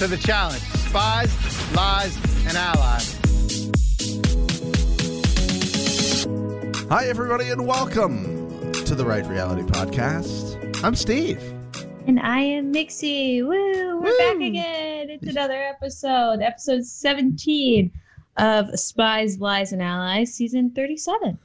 to the challenge Spies, Lies, and Allies. Hi, everybody, and welcome to the Right Reality Podcast. I'm Steve. And I am Mixie. Woo! We're back again. It's another episode, episode 17 of Spies, Lies, and Allies, season 37.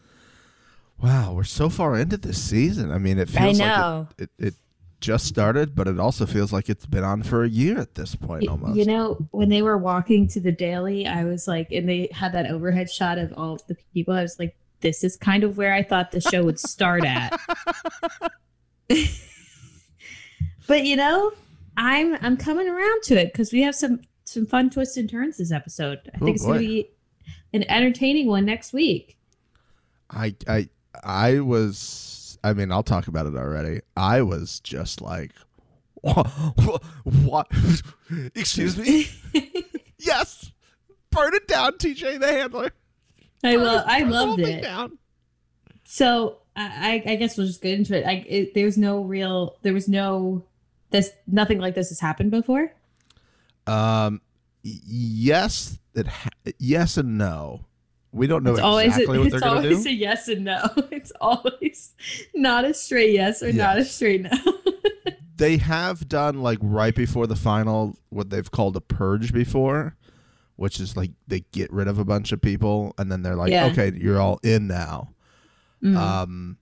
Wow, we're so far into this season. I mean, it I feels know. like it, it, it just started, but it also feels like it's been on for a year at this point almost. You know, when they were walking to the daily, I was like, and they had that overhead shot of all of the people. I was like, this is kind of where I thought the show would start at. but you know, I'm I'm coming around to it because we have some some fun twists and turns this episode. I Oh, think it's boy. gonna be an entertaining one next week. I, I, I was. I mean, I'll talk about it already. I was just like, what? what? Excuse me? yes, burn it down, TJ the handler. I love I Burn loved it. down. So I, I I guess we'll just get into it. I it, there's no real there was no this nothing like this has happened before. Um, yes, it ha- yes and no. We don't know it's always exactly a, what they're going to do. It's always a yes and no. It's always not a straight yes or not a straight no. they have done like right before the final what they've called a purge before, which is like they get rid of a bunch of people and then they're like, Yeah. okay, you're all in now. Mm. Um,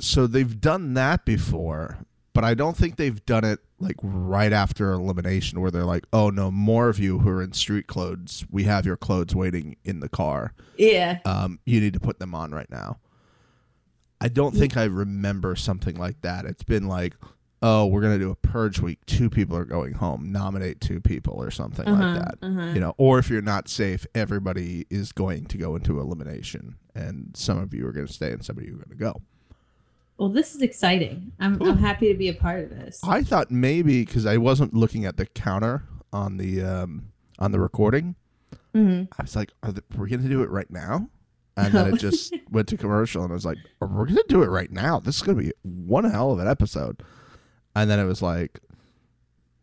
so they've done that before, but I don't think they've done it like right after elimination where they're like, oh no, more of you who are in street clothes, we have your clothes waiting in the car. yeah. Um, you need to put them on right now. I don't think I remember something like that. It's been like, oh, we're gonna do a purge week. Two people are going home. Nominate two people or something Uh-huh, like that. uh-huh. You know, or if you're not safe, everybody is going to go into elimination, and some of you are going to stay and some of you are going to go. Well, this is exciting. I'm I'm happy to be a part of this. I thought maybe because I wasn't looking at the counter on the um, on the recording, Mhm. I was like, are the, we going to do it right now? And then it just went to commercial, and I was like, we're going to do it right now. This is going to be one hell of an episode. And then it was like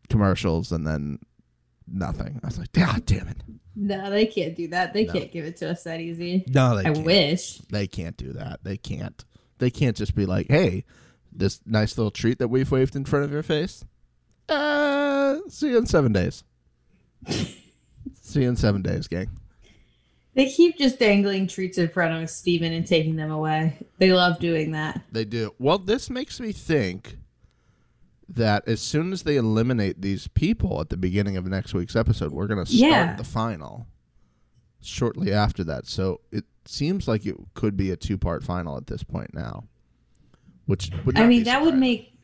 commercials, and then nothing. I was like, God damn it! No, they can't do that. They No. can't give it to us that easy. No, they I can't. wish. They can't do that. They can't. They can't just be like, hey, this nice little treat that we've waved in front of your face. Uh, see you in seven days. see you in seven days, gang. They keep just dangling treats in front of Steven and taking them away. They love doing that. They do. Well, this makes me think that as soon as they eliminate these people at the beginning of next week's episode, we're going to start Yeah. the final shortly after that. So it seems like it could be a two-part final at this point now. Which would I mean, that would make,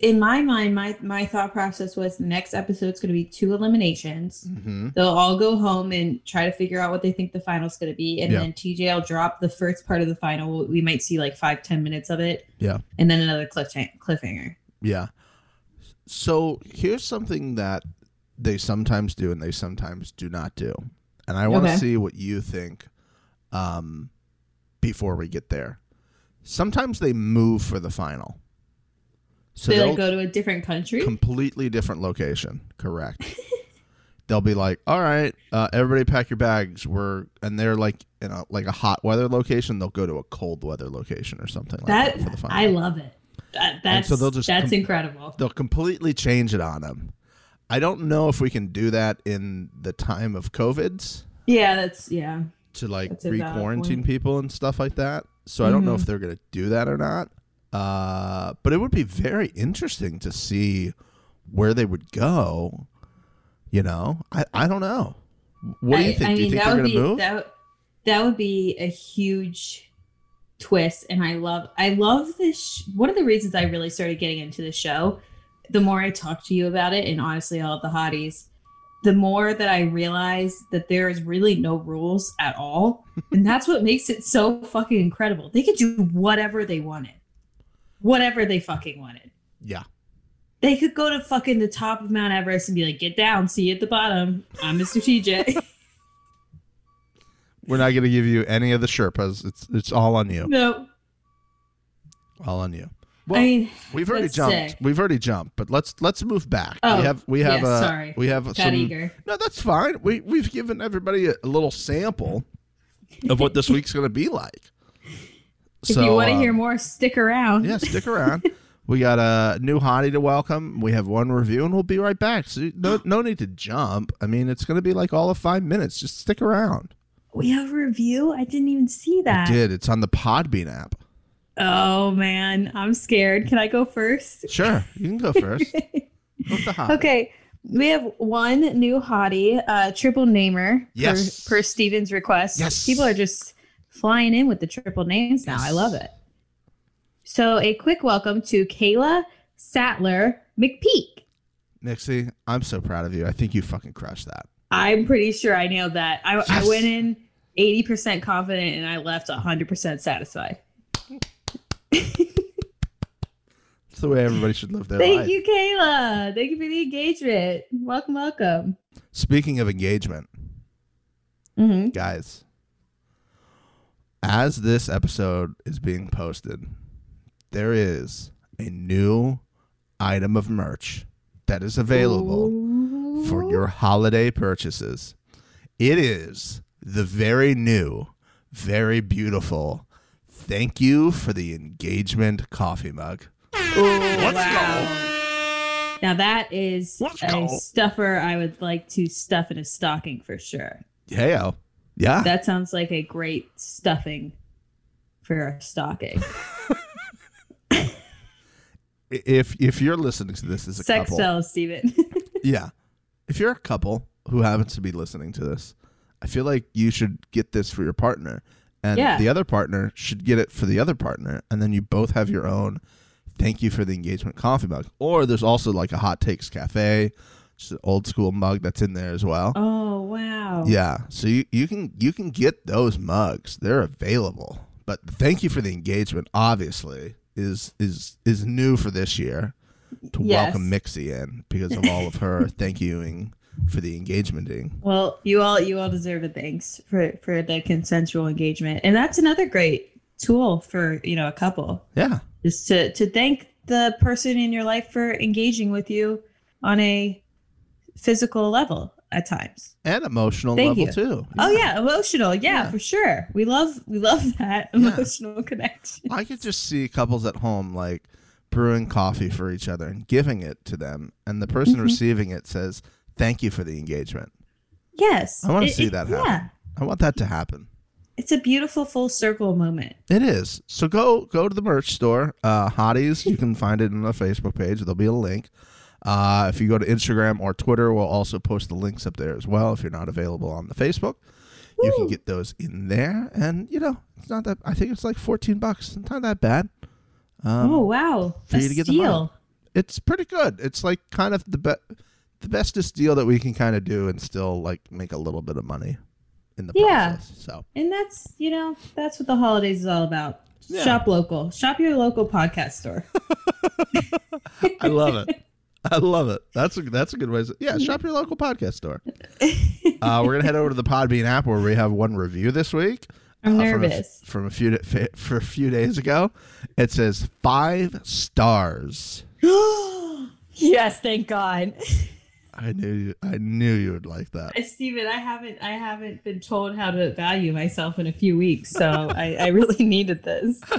in my mind, my my thought process was the next episode's going to be two eliminations. Mhm. They'll all go home and try to figure out what they think the final's going to be, and Yeah. then TJ will drop the first part of the final. We might see like five, ten minutes of it, Yeah. and then another cliff cliffhanger. Yeah. So here's something that they sometimes do and they sometimes do not do. And I want to Okay. see what you think um, before we get there. Sometimes they move for the final. So they they'll like go to a different country. completely different location. Correct. they'll be like, "All right, uh, everybody pack your bags. We're," and they're like in a like a hot weather location. They'll go to a cold weather location or something like that, that for the final. I love it. That, that's so they'll just that's com- incredible. they'll completely change it on them. I don't know if we can do that in the time of COVIDs Yeah, that's yeah. To like valid re-quarantine people and stuff like that. So I don't know if they're going to do that or not. Uh, but it would be very interesting to see where they would go. You know, I, I don't know. What do you I- think? I do you mean, think that they're would going to be move? that. That would be a huge twist, and I love. I love this. Sh- One of the reasons I really started getting into the show, the more I talk to you about it, and honestly, all of the hotties, the more that I realize that there is really no rules at all, and that's what makes it so fucking incredible. They could do whatever they wanted, whatever they fucking wanted. yeah. They could go to fucking the top of Mount Everest and be like, "Get down, see you at the bottom. I'm Mr. TJ." We're not going to give you any of the Sherpas. It's it's all on you. no, All on you. Well, I mean, we've already jumped. sick. We've already jumped, but let's let's move back. Oh, we have we have yeah, uh, sorry. we have got some. eager. No, that's fine. We we've given everybody a, a little sample of what this week's going to be like. If you want to um, hear more, stick around. yeah, stick around. we got a new hottie to welcome. We have one review, and we'll be right back. So no no need to jump. I mean, it's going to be like all of five minutes. Just stick around. We have a review. I didn't even see that. Did it's on the Podbean app? Oh man, I'm scared. Can I go first? Sure, you can go first. What's the hottie? Okay. We have one new hottie, uh, triple namer Yes. per, per Steven's request. Yes. People are just flying in with the triple names now. I love it. So a quick welcome to Kayla Sattler McPeak. Nixie, I'm so proud of you. I think you fucking crushed that. I'm pretty sure I nailed that. I, I went in 80% confident and I left 100% satisfied. It's the way everybody should live their life. Thank life. you, Kayla. Thank you for the engagement. Welcome, welcome. Speaking of engagement, hmm guys, as this episode is being posted, there is a new item of merch that is available for your holiday purchases. It is the very new, very beautiful thank you for the engagement coffee mug. Let's wow. Now that is Let's a go. stuffer I would like to stuff in a stocking for sure. Heyo. Yeah. That sounds like a great stuffing for a stocking. if if you're listening to this as a Sex couple, sells, Steven. yeah, if you're a couple who happens to be listening to this, I feel like you should get this for your partner, and Yeah. the other partner should get it for the other partner, and then you both have your own. Thank you for the engagement coffee mug. Or there's also like a hot takes cafe, just an old school mug that's in there as well. oh wow. Yeah, so you, you can you can get those mugs. They're available. But thank you for the engagement. Obviously, is is is new for this year to Yes. welcome Mixie in because of all of her thank youing for the engagementing. Well, you all you all deserve a thanks for for the consensual engagement, and that's another great tool for you know a couple Yeah, is to to thank the person in your life for engaging with you on a physical level at times. and emotional Thank level you. too. Oh yeah, emotional. Yeah, Yeah. for sure. We love we love that Yeah. emotional connection. I could just see couples at home like brewing coffee for each other and giving it to them, and the person Mhm. receiving it says, "Thank you for the engagement." Yes, I wanna It- see it- that happen. Yeah, I want that to happen. it's a beautiful full circle moment. It is. So go go to the merch store, uh, Hotties. You can find it on the Facebook page. There'll be a link. Uh, if you go to Instagram or Twitter, we'll also post the links up there as well. If you're not available on the Facebook, you can get those in there. And you know, it's not that. I think it's like 14 bucks. It's not that bad. Um, oh wow, for a you to get the it's pretty good. It's like kind of the be- the bestest deal that we can kind of do and still like make a little bit of money in the Yeah. process. So And that's, you know, that's what the holidays is all about. Yeah. Shop local. Shop your local podcast store. I love it. I love it. That's a that's a good way. To, yeah, shop your local podcast store. Uh, we're gonna head over to the Podbean app where we have one review this week. I'm uh, from a- nervous. From a, few for a few days ago, it says five stars. yes, thank God. I knew you. I knew you would like that. Steven, I haven't I haven't been told how to value myself in a few weeks, so I, I really needed this.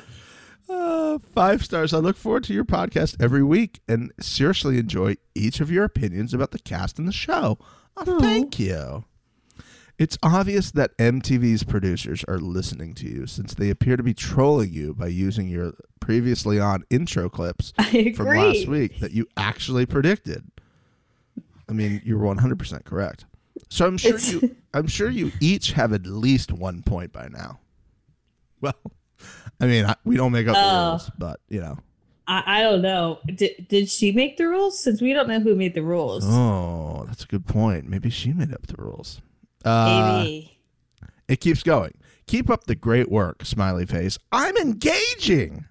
Uh, five stars. I look forward to your podcast every week and seriously enjoy each of your opinions about the cast and the show. Oh, thank you. It's obvious that MTV's producers are listening to you since they appear to be trolling you by using your previously on intro clips from last week that you actually predicted. I mean, you're 100% correct. So I'm sure It's- you I'm sure you each have at least 1 point by now. Well, I mean, I, we don't make up the Oh. rules, but, you know. I, I don't know. Did did she make the rules? Since we don't know who made the rules. Oh, that's a good point. Maybe she made up the rules. Uh, Maybe. it keeps going. Keep up the great work, smiley face. I'm engaging.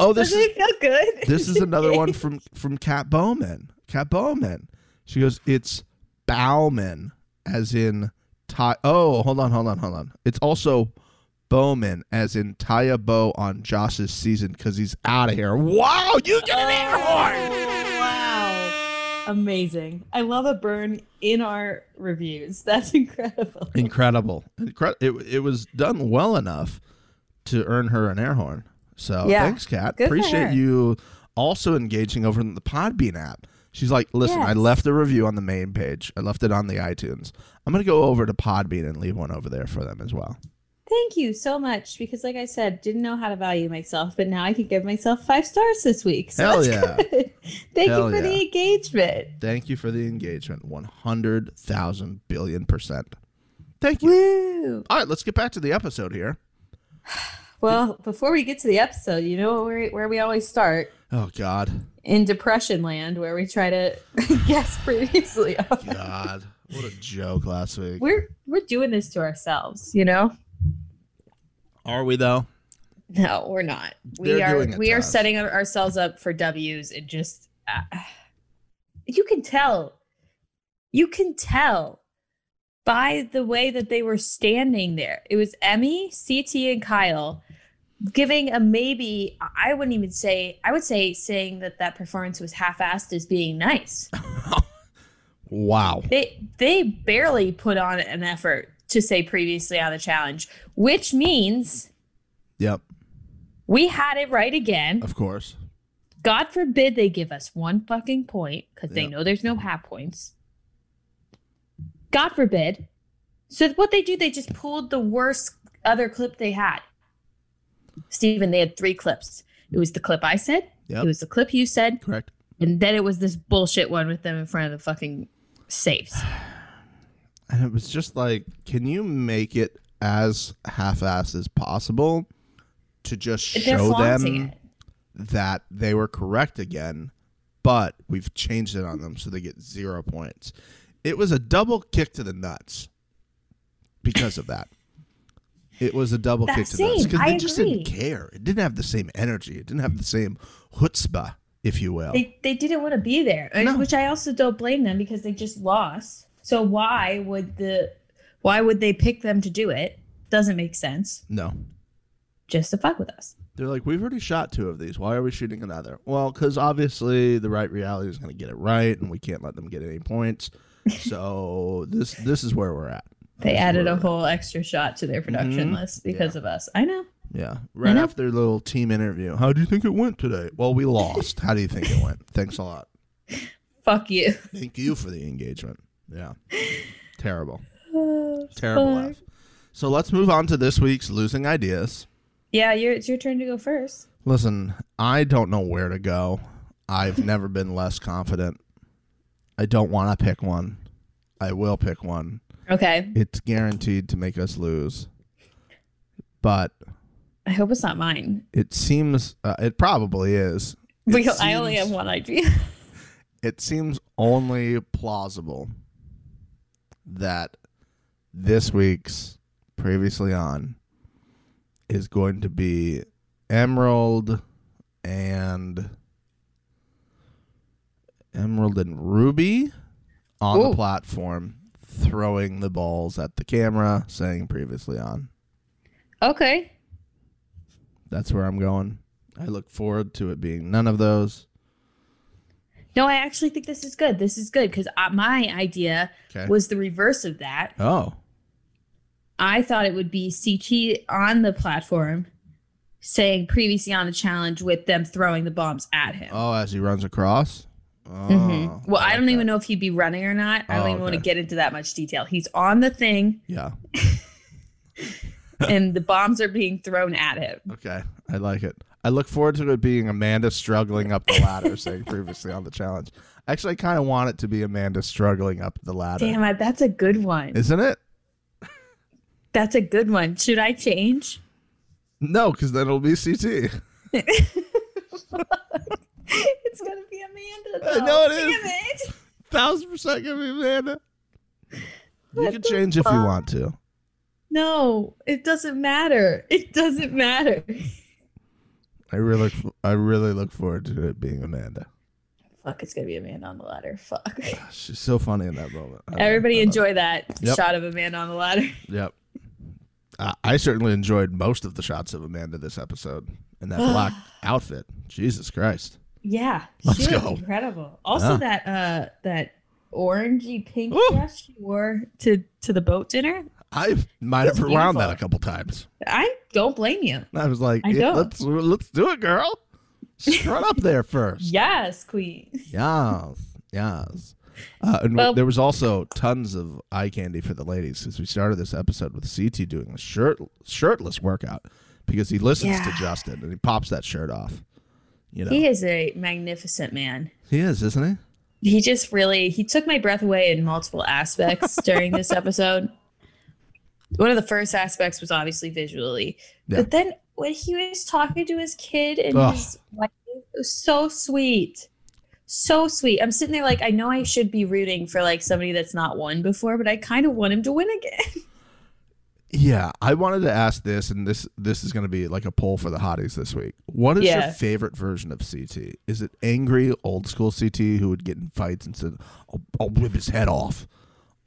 Oh, this Doesn't is feel good? this is another one from from Kat Bowman. Kat Bowman. She goes, "It's Bowman, as in Ty." Oh, hold on, hold on, hold on. It's also Bowman, as in tie a bow on Josh's season because he's out of here. Wow, you get an air horn! Wow. Amazing. I love a burn in our reviews. That's incredible. Incredible. Incre- it, it was done well enough to earn her an air horn. So Yeah. thanks, Kat. Good Appreciate you also engaging over in the Podbean app. She's like, listen, I left a review on the main page. I left it on the iTunes. I'm going to go over to Podbean and leave one over there for them as well. Thank you so much because, like I said, didn't know how to value myself, but now I can give myself five stars this week. So Hell that's yeah. good. Thank Hell you for yeah. the engagement. Thank you for the engagement. 100,000 billion percent. Thank you. Woo! All right, let's get back to the episode here. Well, before we get to the episode, you know where, where we always start Oh, God. in Depression Land, where we try to guess previously. God. What a joke last week. we're we're doing this to ourselves, you know. Are we, though? No, we're not. We They're are doing it we to are us. setting ourselves up for W's and just uh, you can tell. You can tell by the way that they were standing there. It was Emmy, CT and Kyle giving a maybe I wouldn't even say I would say saying that that performance was half-assed is being nice. Wow. They they barely put on an effort to say previously on the challenge, which means Yep, we had it right again. of course. God forbid they give us one fucking point because they know there's no half points. God forbid. So what they do, they just pulled the worst other clip they had. Steven, they had three clips. It was the clip I said, Yep. it was the clip you said, Correct. and then it was this bullshit one with them in front of the fucking safes. And it was just like, can you make it as half-assed as possible to just show them it. that they were correct again, but we've changed it on them so they get zero points. It was a double kick to the nuts because of that. It was a double That kick to the nuts same, because I they just didn't care. It didn't have the same energy. It didn't have the same chutzpah, if you will. They they didn't want to be there, No. which I also don't blame them because they just lost. So why would the why would they pick them to do it? Doesn't make sense. no. Just to fuck with us. They're like, we've already shot two of these. Why are we shooting another? Well, because obviously the right reality is going to get it right, and we can't let them get any points. so this this is where we're at. They added a whole extra shot to their production Mhm. list because of us. I know. Yeah, right know. after their little team interview. How do you think it went today? Well, we lost. How do you think it went? Thanks a lot. Fuck you. Thank you for the engagement. Yeah, terrible, terrible. Fuck. F. So let's move on to this week's losing ideas. Yeah, you're, it's your turn to go first. Listen, I don't know where to go. I've never been less confident. I don't want to pick one. I will pick one. Okay. It's guaranteed to make us lose. But I hope it's not mine. it seems uh, it probably is. It Because I only have one idea. It seems only plausible that this week's previously on is going to be Emerald and Emerald and Ruby on Ooh. the platform throwing the balls at the camera saying previously on. okay. That's where I'm going. I look forward to it being none of those. No, I actually think this is good. This is good because uh, my idea Okay. was the reverse of that. Oh. I thought it would be CT on the platform saying previously on the challenge with them throwing the bombs at him. Oh, as he runs across? Oh. Mhm. Well, I, like don't that. even know if he'd be running or not. I don't Oh, even want to get into that much detail. He's on the thing Yeah. and the bombs are being thrown at him. Okay. I like it. I look forward to it being Amanda struggling up the ladder, saying previously on the challenge. Actually, I kind of want it to be Amanda struggling up the ladder. Damn it, that's a good one. Isn't it? That's a good one. Should I change? No, because then it'll be CT. it's gonna be Amanda. I know it is. Damn it. Thousand percent gonna be Amanda. You What can the change if you want to. No, it doesn't matter. It doesn't matter. I really, I really look forward to it being Amanda. Fuck, it's gonna be Amanda on the ladder. Fuck. She's so funny in that moment. I- Everybody love enjoy that Yep. shot of Amanda on the ladder. Yep. Uh, I certainly enjoyed most of the shots of Amanda this episode in that black outfit. Jesus Christ. Yeah, Let's she go. looked incredible. Also, Yeah. that uh that orangey pink Ooh. dress she wore to to the boat dinner. I might have rewound that a couple times. I don't blame you. I was like, I yeah, let's let's do it, girl. Strut up there first. Yes, queen. Yes, yes. Uh, and Well- there was also tons of eye candy for the ladies because we started this episode with CT doing a shirt shirtless workout because he listens to Justin and he pops that shirt off. You know, He is a magnificent man. he is, isn't he? He just really he took my breath away in multiple aspects during this episode. One of the first aspects was obviously visually, Yeah. but then when he was talking to his kid and his wife, it was so sweet, so sweet. I'm sitting there like I know I should be rooting for like somebody that's not won before, but I kind of want him to win again. Yeah, I wanted to ask this, and this this is going to be like a poll for the hotties this week. What is your favorite version of CT? Is it angry old school CT who would get in fights and said, "I'll, I'll rip his head off"?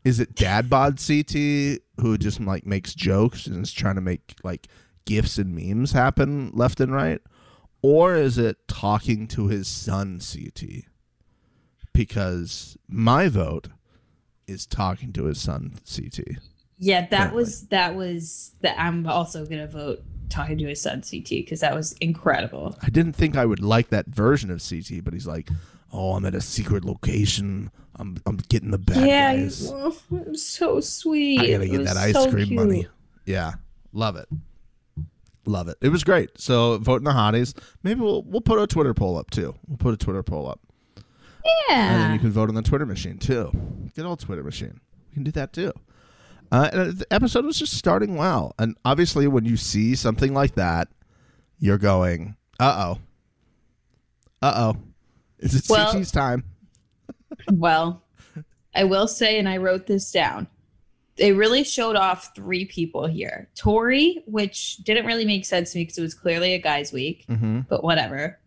Is it dad bod CT who just like makes jokes and is trying to make like gifs and memes happen left and right, or is it talking to his son CT? Because my vote is talking to his son CT. Yeah, that was that was that. I'm also gonna vote talking to his son CT because that was incredible. I didn't think I would like that version of CT, but he's like, "Oh, I'm at a secret location. I'm I'm getting the bad yeah, guys. oh, so sweet. I gotta It get that ice so cream cute. money." Yeah, love it, love it. It was great. So voting the hotties. Maybe we'll we'll put a Twitter poll up too. We'll put a Twitter poll up, Yeah, and then you can vote on the Twitter machine too. Good old Twitter machine. We can do that too. Uh, and the episode was just starting well, and obviously, when you see something like that, you're going, "Uh oh, uh oh." Is it Well- CT's time? well, I will say, and I wrote this down. They really showed off three people here. Tori, which didn't really make sense to me because it was clearly a guys' week, Mm-hmm. but whatever.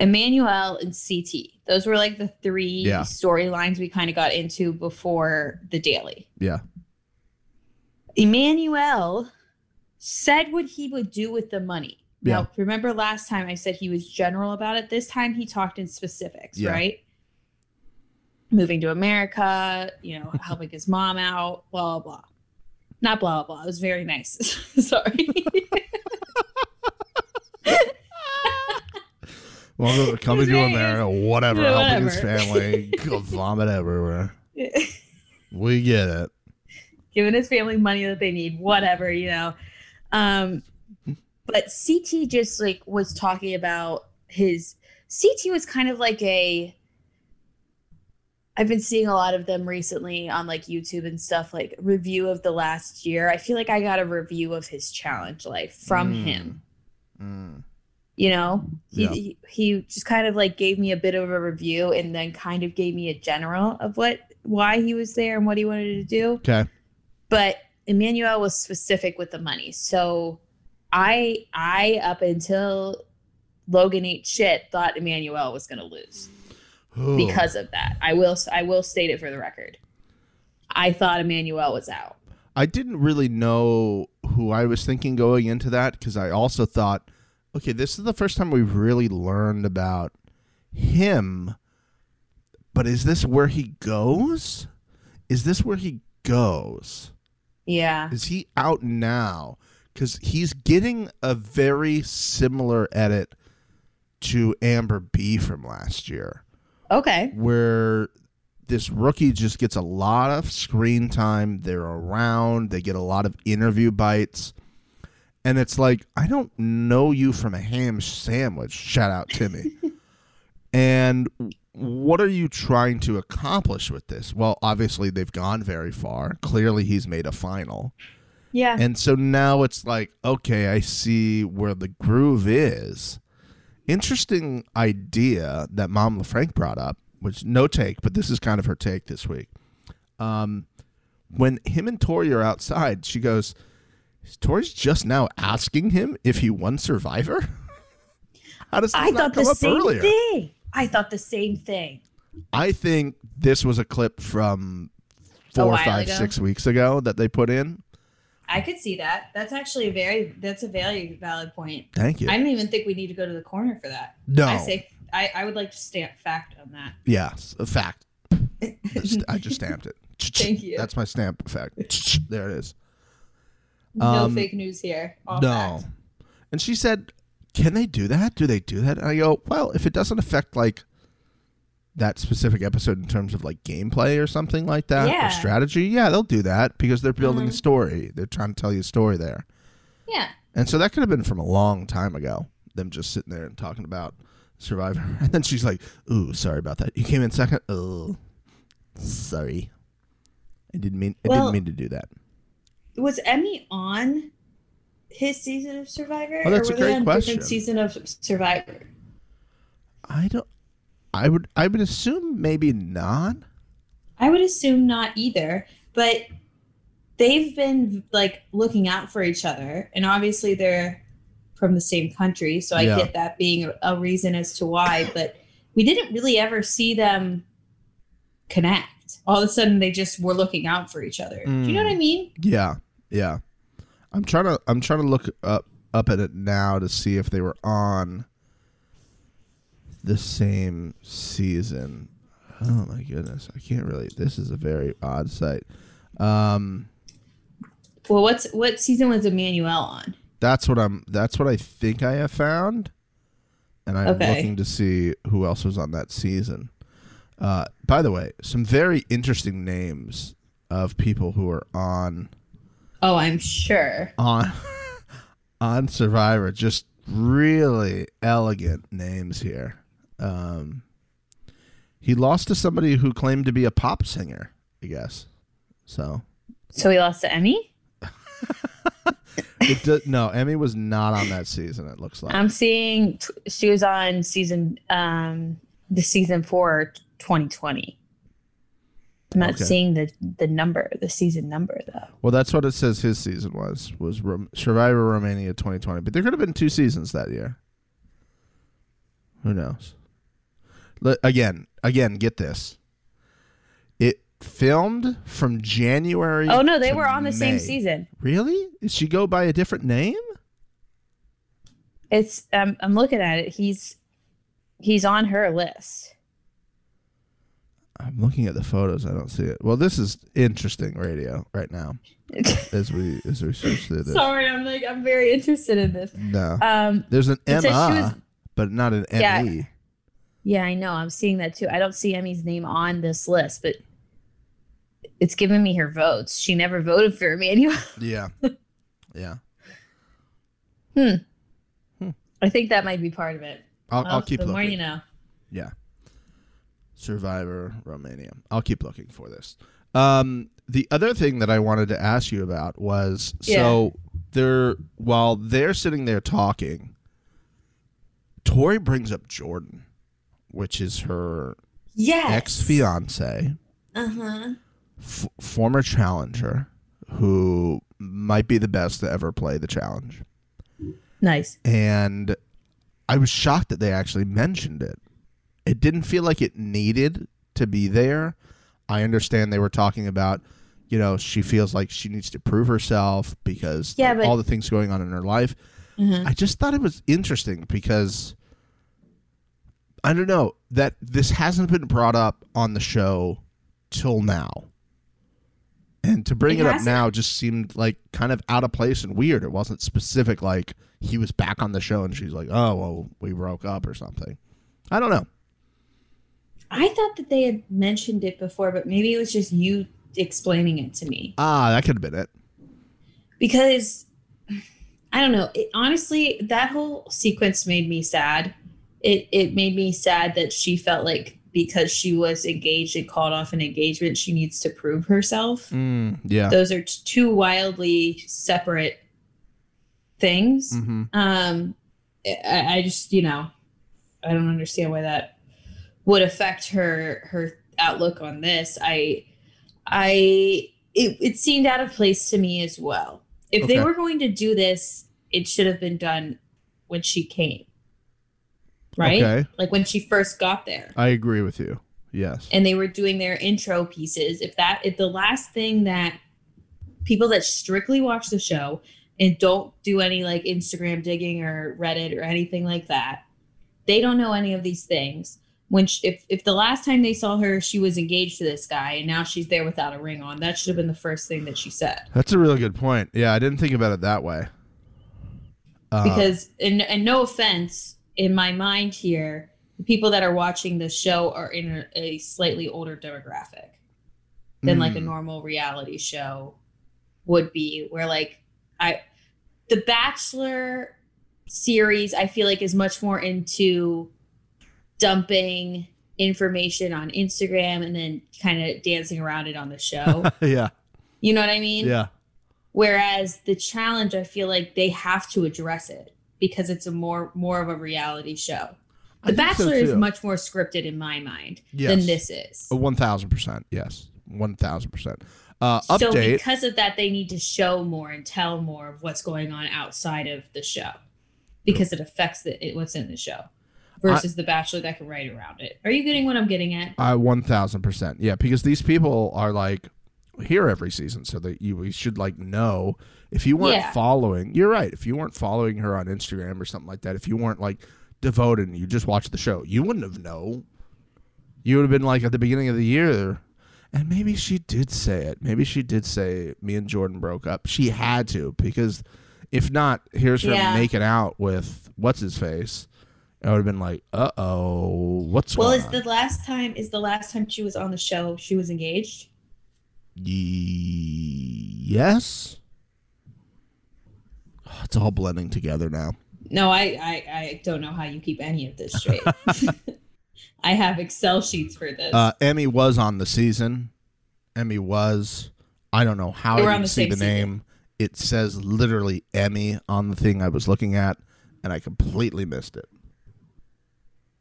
Emmanuel and CT. Those were like the three Yeah. storylines we kind of got into before the daily. Yeah. Emmanuel said what he would do with the money. Yeah. Now, remember last time I said he was general about it? This time he talked in specifics, Yeah. right? Moving to America, you know, helping his mom out, blah, blah, blah. Not blah, blah, blah. It was very nice. Sorry. Well, coming to America, whatever, Yeah, helping his family, vomit everywhere. We get it. giving his family money that they need, whatever, you know. Um, but CT just like was talking about his CT was kind of like a. I've been seeing a lot of them recently on like YouTube and stuff, like review of the last year. I feel like I got a review of his challenge life from Mm. him. Mm. You know, he, Yeah. he he just kind of like gave me a bit of a review and then kind of gave me a general of what why he was there and what he wanted to do Okay. but Emmanuel was specific with the money. So I I up until Logan ate shit thought Emmanuel was going to lose Ooh. because of that. I will I will state it for the record. I thought Emmanuel was out. I didn't really know who I was thinking going into that because I also thought, okay, this is the first time we've really learned about him. But is this where he goes? Is this where he goes? Yeah. Is he out now? Because he's getting a very similar edit to Amber B from last year, Okay. where this rookie just gets a lot of screen time. They're around, they get a lot of interview bites. And it's like, I don't know you from a ham sandwich. Shout out Timmy. and what are you trying to accomplish with this? Well, obviously, they've gone very far. Clearly, he's made a final. Yeah. And so now it's like, okay, I see where the groove is. Interesting idea that Mom LaFranc brought up, which no take, but this is kind of her take this week. Um, when him and Tori are outside, she goes, Tori's just now asking him if he won Survivor? How does I thought the same earlier? thing. I thought the same thing. I think this was a clip from four, five, ago? six weeks ago that they put in. I could see that. That's actually a very that's a very valid point. Thank you. I don't even think we need to go to the corner for that. no. I say I, I would like to stamp fact on that. yeah, s- a fact. I just stamped it. Thank you. That's my stamp fact. There it is. No Um, fake news here. All no. fact. And she said, "Can they do that? Do they do that?" And I go, "Well, if it doesn't affect like that specific episode in terms of like gameplay or something like that Yeah. or strategy, yeah, they'll do that because they're building a Mhm. story. They're trying to tell you a story there." Yeah. And so that could have been from a long time ago. Them just sitting there and talking about Survivor. And then she's like, "Ooh, sorry about that. You came in second. Oh, sorry. I didn't mean. I Well- didn't mean to do that." Was Emmy on his season of Survivor? Oh, that's or a great on question. Different season of Survivor. I don't. I would. I would assume maybe not. I would assume not either, but they've been like looking out for each other, and obviously they're from the same country, so I Yeah. get that being a, a reason as to why. But we didn't really ever see them connect. All of a sudden, they just were looking out for each other. Do you know Mm. what I mean? Yeah, yeah. I'm trying to. I'm trying to look up up at it now to see if they were on the same season. Oh my goodness, I can't really. This is a very odd site. Um, Well, what's what season was Emmanuel on? that's what I'm. That's what I think I have found, and I'm Okay. looking to see who else was on that season. Uh, by the way, some very interesting names of people who are on Oh, I'm sure. on on Survivor. Just really elegant names here. Um, he lost to somebody who claimed to be a pop singer. I guess so. So he lost to Emmy. It do, no, Emmy was not on that season. It looks like. I'm seeing t- she was on season um the season four 2020. I'm not Okay. seeing the the number, the season number though. well, that's what it says. His season was was Rom- Survivor Romania 2020. But there could have been two seasons that year. Who knows? Le- again, again, get this. It filmed from January. Oh no, they were on the same season. Really? Did she go by a different name? It's um, I'm looking at it. He's he's on her list. I'm looking at the photos. I don't see it. Well, this is interesting radio right now as we as we search through this. Sorry, I'm like I'm very interested in this. No, Um, there's an it Emma, but not an Yeah. ME. yeah, I know. I'm seeing that too. I don't see Emmy's name on this list, but it's giving me her votes. She never voted for Emmanuel. Yeah, yeah. Hmm. hmm. I think that might be part of it. I'll, I'll Well, keep the looking. more you know. Yeah. Survivor Romania. I'll keep looking for this. Um, the other thing that I wanted to ask you about was so they're while they're sitting there talking, Tori brings up Jordan, which is her Yes. ex fiance, Uh huh. f- former challenger, who might be the best to ever play the challenge. Nice. and I was shocked that they actually mentioned it. It didn't feel like it needed to be there. I understand they were talking about, you know, she feels like she needs to prove herself because Yeah, but- all the things going on in her life. Mhm. I just thought it was interesting because I don't know that this hasn't been brought up on the show till now. And to bring It it, up now just seemed like kind of out of place and weird. It wasn't specific like he was back on the show and she's like, "Oh, well, we broke up or something." I don't know. I thought that they had mentioned it before, but maybe it was just you explaining it to me. Ah, that could have been it. because I don't know. It, honestly, that whole sequence made me sad. It it made me sad that she felt like because she was engaged and called off an engagement, she needs to prove herself. Mm, yeah. Those are t- two wildly separate things. hmm Um, I, I just you know, I don't understand why that would affect her her outlook on this. I I it, it seemed out of place to me as well. If they were going to do this, it should have been done when she came. Right? Okay. Like when she first got there. I agree with you. Yes. And they were doing their intro pieces. If that if the last thing that people that strictly watch the show and don't do any like Instagram digging or Reddit or anything like that. They don't know any of these things. When she, if if the last time they saw her, she was engaged to this guy, and now she's there without a ring on, that should have been the first thing that she said. That's a really good point. Yeah, I didn't think about it that way. Uh, because and, and no offense in my mind here the people that are watching this show are in a, a slightly older demographic than like a Mm. normal reality show would be where like i the bachelor series i feel like is much more into dumping information on instagram and then kind of dancing around it on the show yeah, you know what i mean yeah, Whereas the challenge, I feel like they have to address it because it's a more more of a reality show. The think so, Bachelor is much more scripted in my mind Yes. than this is. one thousand percent. Yes, one thousand percent. Uh, So because of that, they need to show more and tell more of what's going on outside of the show because it affects the, it, what's in the show versus the Bachelor that can write around it. Are you getting what I'm getting at? I one thousand percent. Yeah, because these people are like here every season, so that you we should like know if you weren't Yeah. following. You're right. If you weren't following her on Instagram or something like that, if you weren't like devoted and you just watched the show, you wouldn't have known. You would have been like at the beginning of the year. And maybe she did say it. Maybe she did say me and Jordan broke up. She had to because if not, here's her Yeah. making out with what's his face. I would have been like, uh oh, what's Well, is on? the last time is the last time she was on the show she was engaged? Ye- yes. Oh, It's all blending together now. No, I, I I don't know how you keep any of this straight. I have Excel sheets for this. Uh, Emmy was on the season. Emmy was. I don't know how I didn't the see the season. name. It says literally Emmy on the thing I was looking at, and I completely missed it.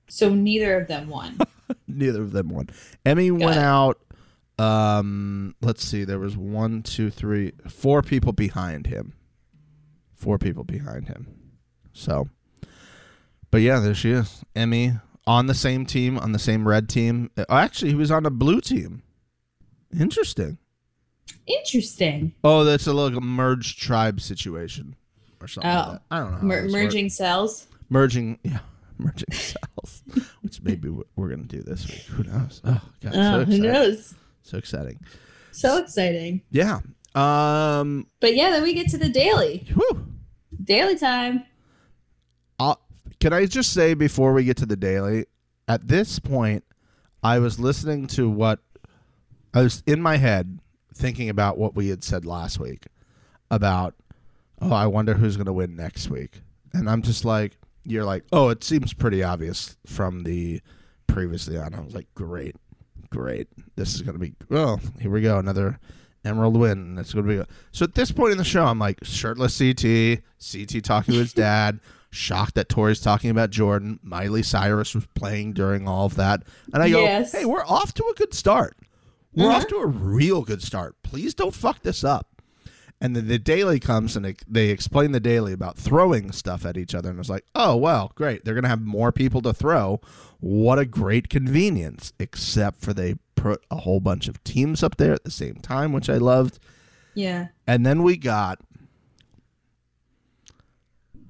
So neither of them won. Neither of them won. Emmy went it. out. Um, let's see. There was one, two, three, four people behind him. Four people behind him. So, but yeah, there she is. Emmy on the same team, on the same red team. Uh, Actually, he was on a blue team. Interesting. Interesting. Oh, that's a little merged tribe situation or something. like Oh. that. I don't know. Mer- this works. merging cells. merging, yeah, merging cells, which maybe we- we're gonna do this week. Who knows? Oh, God, so Oh, who knows? So exciting. So exciting. Yeah. Um. But yeah, then we get to the daily. Whew. Daily time. I'll, can I just say before we get to the daily, at this point, I was listening to what I was in my head thinking about what we had said last week about, oh, I wonder who's going to win next week. And I'm just like, you're like, oh, it seems pretty obvious from the previously on. I was like, great, great. This is going to be, well, here we go. Another Emerald win. It's going to be. So at this point in the show, I'm like, shirtless CT, CT talking to his dad, shocked that Tori's talking about Jordan. Miley Cyrus was playing during all of that. And I go, Yes. hey, we're off to a good start. We're Uh-huh. off to a real good start. Please don't fuck this up. And then the daily comes and it, they explain the daily about throwing stuff at each other. And it's like, oh, well, great. They're going to have more people to throw. What a great convenience. Except for they put a whole bunch of teams up there at the same time, which I loved. Yeah. And then we got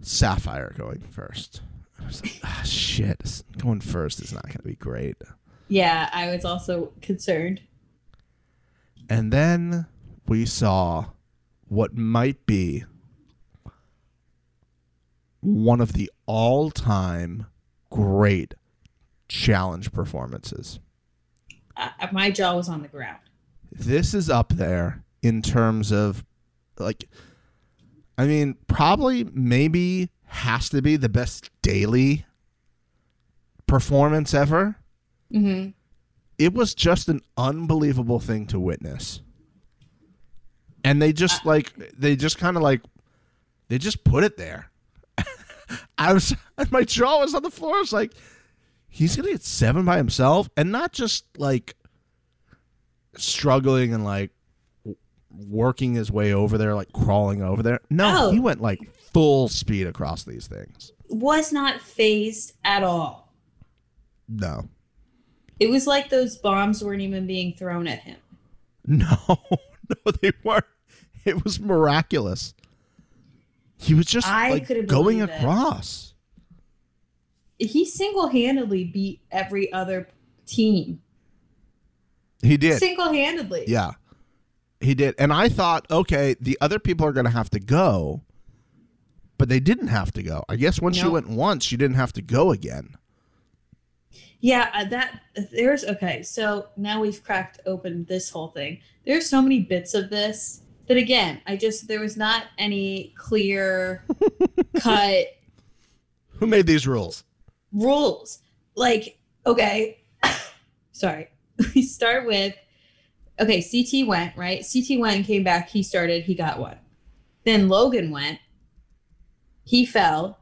Sapphire going first. I was like, ah, shit. Going first is not going to be great. Yeah, I was also concerned. And then we saw what might be one of the all time great challenge performances. Uh, my jaw was on the ground. This is up there in terms of, like, I mean, probably maybe has to be the best daily performance ever. Mm-hmm. it was just an unbelievable thing to witness. And they just uh, like they just kind of like they just put it there. I was my jaw was on the floor. I was like, he's gonna get seven by himself, and not just like struggling and like working his way over there, like crawling over there. No, Oh. he went like full speed across these things. Was not phased at all. No, It was like those bombs weren't even being thrown at him. No, no, they weren't. It was miraculous. He was just I like going believe it. across. He single-handedly beat every other team. He did. Single-handedly. Yeah. He did. And I thought, okay, the other people are going to have to go, but they didn't have to go. I guess once you went once, you didn't have to go again. Yeah, uh, that there's okay. So now we've cracked open this whole thing. There's so many bits of this that again, I just there was not any clear cut Who made these rules? rules. Like, okay, sorry. We start with okay, CT went, right? CT went and came back, he started, he got one. Then Logan went, he fell,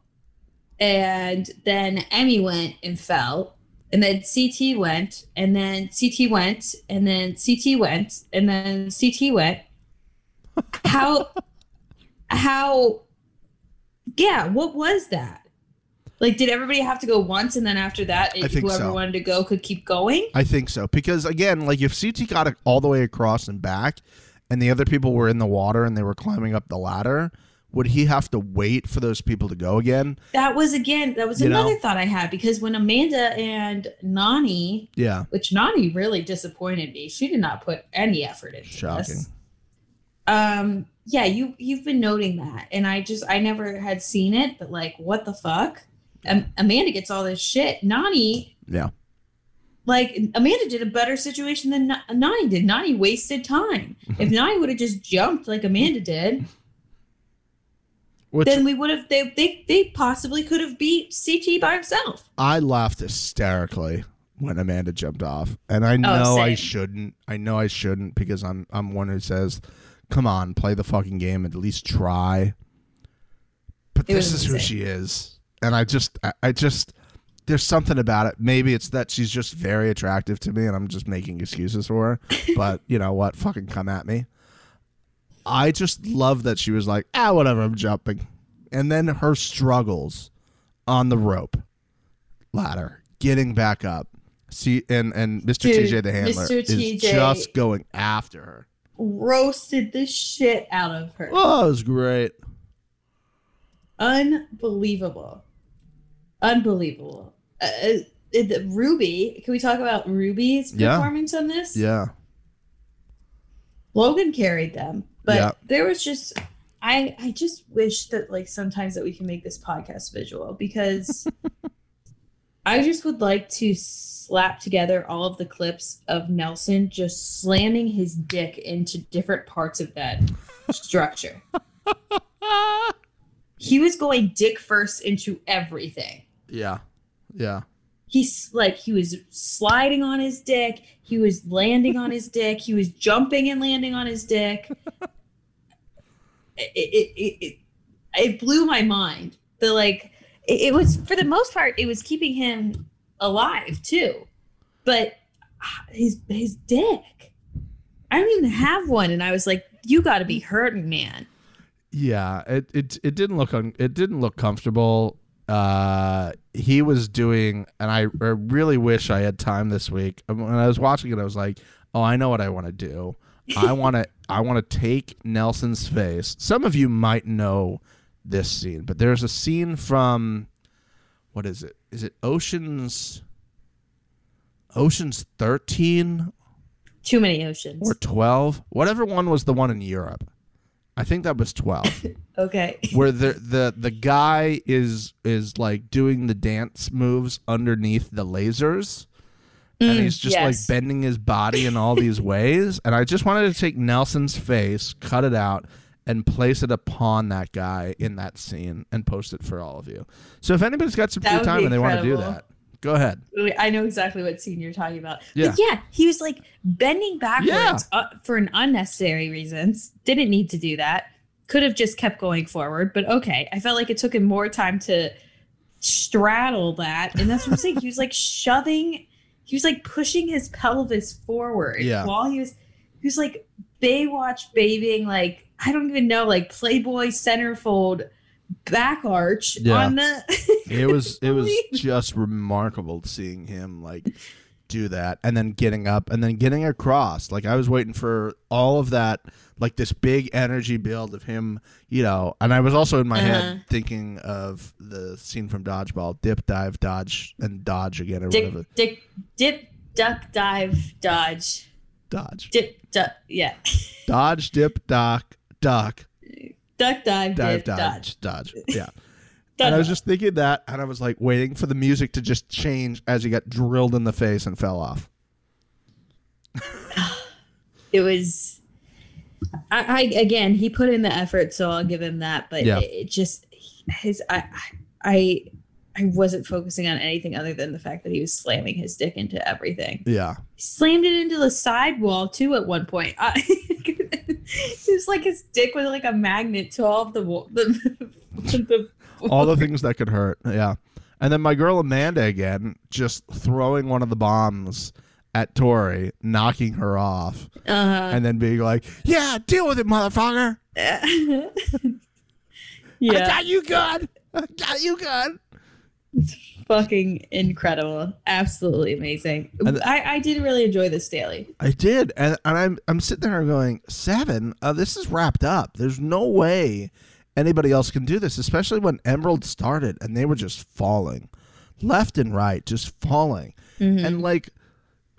and then Emy went and fell. And then CT went, and then CT went, and then CT went, and then CT went. How, how, yeah, what was that? Like, did everybody have to go once, and then after that, I think whoever so. wanted to go could keep going? I think so. Because again, like if CT got it all the way across and back and the other people were in the water and they were climbing up the ladder, would he have to wait for those people to go again? That was again, that was You know? another thought I had because when Amanda and Nany, Yeah. which Nany really disappointed me, she did not put any effort into Shocking. this. Um, yeah, you you've been noting that, and I just I never had seen it, but like, what the fuck? Um, Amanda gets all this shit. Nany, Yeah. like Amanda did a better situation than Na- Nany did. Nany wasted time. if Nany would have just jumped like Amanda did, Which then we would have they they they possibly could have beat CT by himself. I laughed hysterically when Amanda jumped off. And I oh, know I Oh, same. shouldn't. I know I shouldn't because I'm I'm one who says, "Come on, play the fucking game and at least try." But It this is who she is. And I just I, I just there's something about it. Maybe it's that she's just very attractive to me and I'm just making excuses for her. but you know what? Fucking come at me. I just love that she was like, ah, whatever, I'm jumping. And then her struggles on the rope ladder, getting back up. See, and and Mr. Dude, TJ the handler Mr. is TJ. just going after her. Roasted the shit out of her. Oh, it was great. Unbelievable. Unbelievable. Uh, uh, the- Ruby, can we talk about Ruby's Yeah. performance on this? Yeah, Logan carried them, but Yeah. there was just I I just wish that like sometimes that we can make this podcast visual because I just would like to slap together all of the clips of Nelson just slamming his dick into different parts of that structure. he was going dick first into everything. yeah, yeah. He's like he was sliding on his dick, he was landing on his dick, he was jumping and landing on his dick. It it it, it, blew my mind. The like it, was for the most part it was keeping him alive too. But ah, his his dick. I don't even have one and I was like you got to be hurting, man. Yeah, it it it didn't look un, it didn't look comfortable. Uh, he was doing, and I, I really wish I had time this week. When I was watching it, I was like, "Oh, I know what I want to do. I want to I want to take Nelson's face. Some of you might know this scene, but there's a scene from what is it? Is it Ocean's Ocean's 13 Too many oceans. or 12? Whatever one was the one in Europe. I think that was 12 okay. where the the the guy is is like doing the dance moves underneath the lasers and Mm, he's just yes. like bending his body in all these ways and i just wanted to take nelson's face cut it out and place it upon that guy in that scene and post it for all of you so if anybody's got some free time and they want to do that go ahead I know exactly what scene you're talking about. Yeah. But yeah, he was like bending backwards Yeah. uh, for an unnecessary reasons. Didn't need to do that. Could have just kept going forward, but okay. I felt like it took him more time to straddle that, and that's what I'm saying. He was like shoving, he was like pushing his pelvis forward Yeah. while he was, he was like Baywatch babying, like I don't even know, like Playboy centerfold back arch Yeah. on the. it was it was just remarkable seeing him like do that and then getting up and then getting across like i was waiting for all of that like this big energy build of him, you know. And I was also in my Uh-huh. head thinking of the scene from Dodgeball: dip, dive, dodge, and dodge again, or Dick, whatever. dick, dip, duck, dive, dodge. Dodge, Dip, duck, yeah. dodge, dip, duck, duck, Duck, dive, dive, dip, dodge. dodge, dodge. Yeah. And I was just thinking that, and I was like waiting for the music to just change as he got drilled in the face and fell off. it was I, I again he put in the effort so i'll give him that but Yeah. it, it just his I, I i wasn't focusing on anything other than the fact that he was slamming his dick into everything Yeah. he slammed it into the sidewall too at one point I, it was like his dick was like a magnet to all of the wall the, the all the things that could hurt. Yeah. And then my girl Amanda again, just throwing one of the bombs at Tori, knocking her off, uh, and then being like, "Yeah, deal with it, motherfucker. I yeah got you good. I got you good." It's fucking incredible absolutely amazing And- I, I did really enjoy this daily I did, and and I'm I'm sitting there going, seven. Uh, this is wrapped up. There's no way anybody else can do this, especially when Emerald started and they were just falling, left and right, just falling. Mm-hmm. and like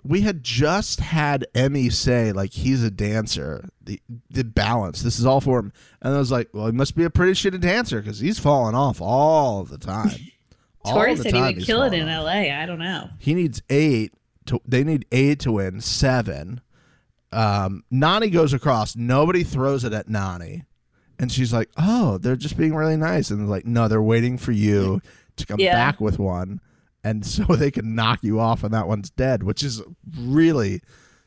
we had just had Emy say like he's a dancer, the the balance. This is all for him, and I was like, well, he must be a pretty shitty dancer because he's falling off all the time. Tori said he time would kill it in off. LA. I don't know. He needs eight. To, they need eight to win seven. Um, Nany goes across. Nobody throws it at Nany, and she's like, "Oh, they're just being really nice." And they're like, "No, they're waiting for you to come Yeah. back with one, and so they can knock you off, and that one's dead." Which is really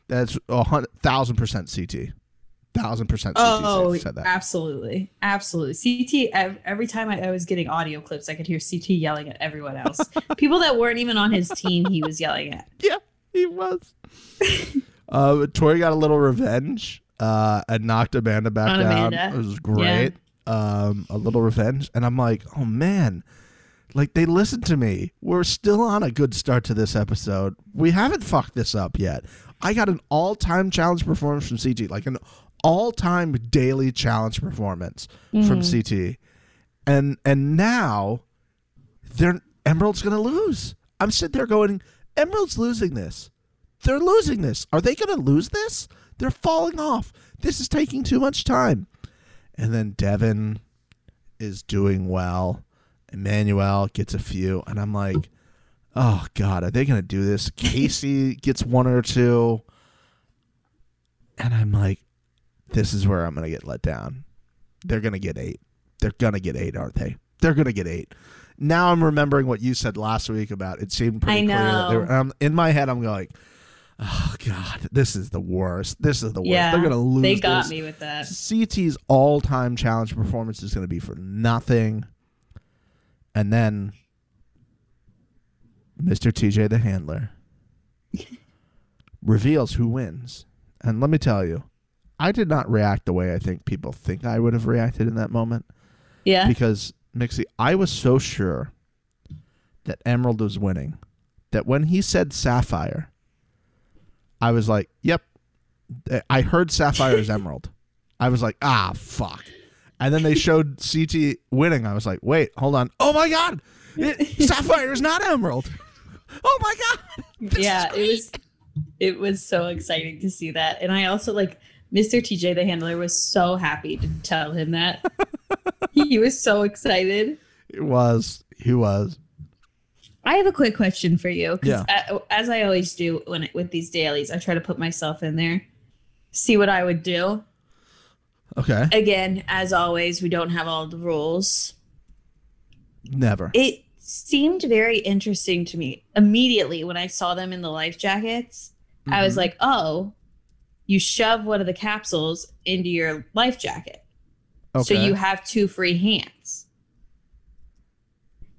that's a hundred thousand percent CT, thousand percent CT Oh, said that. absolutely, absolutely. CT. Every time I, I was getting audio clips, I could hear CT yelling at everyone else. People that weren't even on his team, he was yelling at. Yeah, he was. uh, Tori got a little revenge uh, and knocked Amanda back On down. Amanda. It was great. Um, a little revenge, and I'm like, oh man, like they listened to me. We're still on a good start to this episode. We haven't fucked this up yet. I got an all-time challenge performance from CT, like an all-time daily challenge performance from mm-hmm. CT, and and now they're Emerald's gonna lose. I'm sitting there going, Emerald's losing this. They're losing this. Are they gonna lose this? They're falling off. This is taking too much time. And then Devin is doing well. Emanuel gets a few, and I'm like, oh god, are they gonna do this? Kaycee gets one or two, and I'm like, this is where I'm gonna get let down. They're gonna get eight. They're gonna get eight, aren't they? They're gonna get eight. Now I'm remembering what you said last week about it seemed pretty I clear. That they know. were, um, in my head, I'm going, oh god, this is the worst. This is the worst. Yeah, They're gonna lose. They got this. me with that. CT's all-time challenge performance is going to be for nothing. And then Mr. TJ the handler reveals who wins. And let me tell you, I did not react the way I think people think I would have reacted in that moment Yeah. because Mixie, I was so sure that Emerald was winning that when he said Sapphire, I was like, "Yep." I heard Sapphire is Emerald. I was like, "Ah, fuck." And then they showed CT winning. I was like, "Wait, hold on. Oh my god, it, Sapphire is not Emerald. Oh my god." This yeah. It was. It was so exciting to see that, and I also like Mr. TJ the handler was so happy to tell him that. he was so excited. It was. He was. I have a quick question for you. Yeah. as I always do when it, with these dailies, I try to put myself in there, see what I would do. Okay. Again, as always, we don't have all the rules. Never. It seemed very interesting to me immediately when I saw them in the life jackets. I was Mhm. like, oh, you shove one of the capsules into your life jacket. So you have two free hands.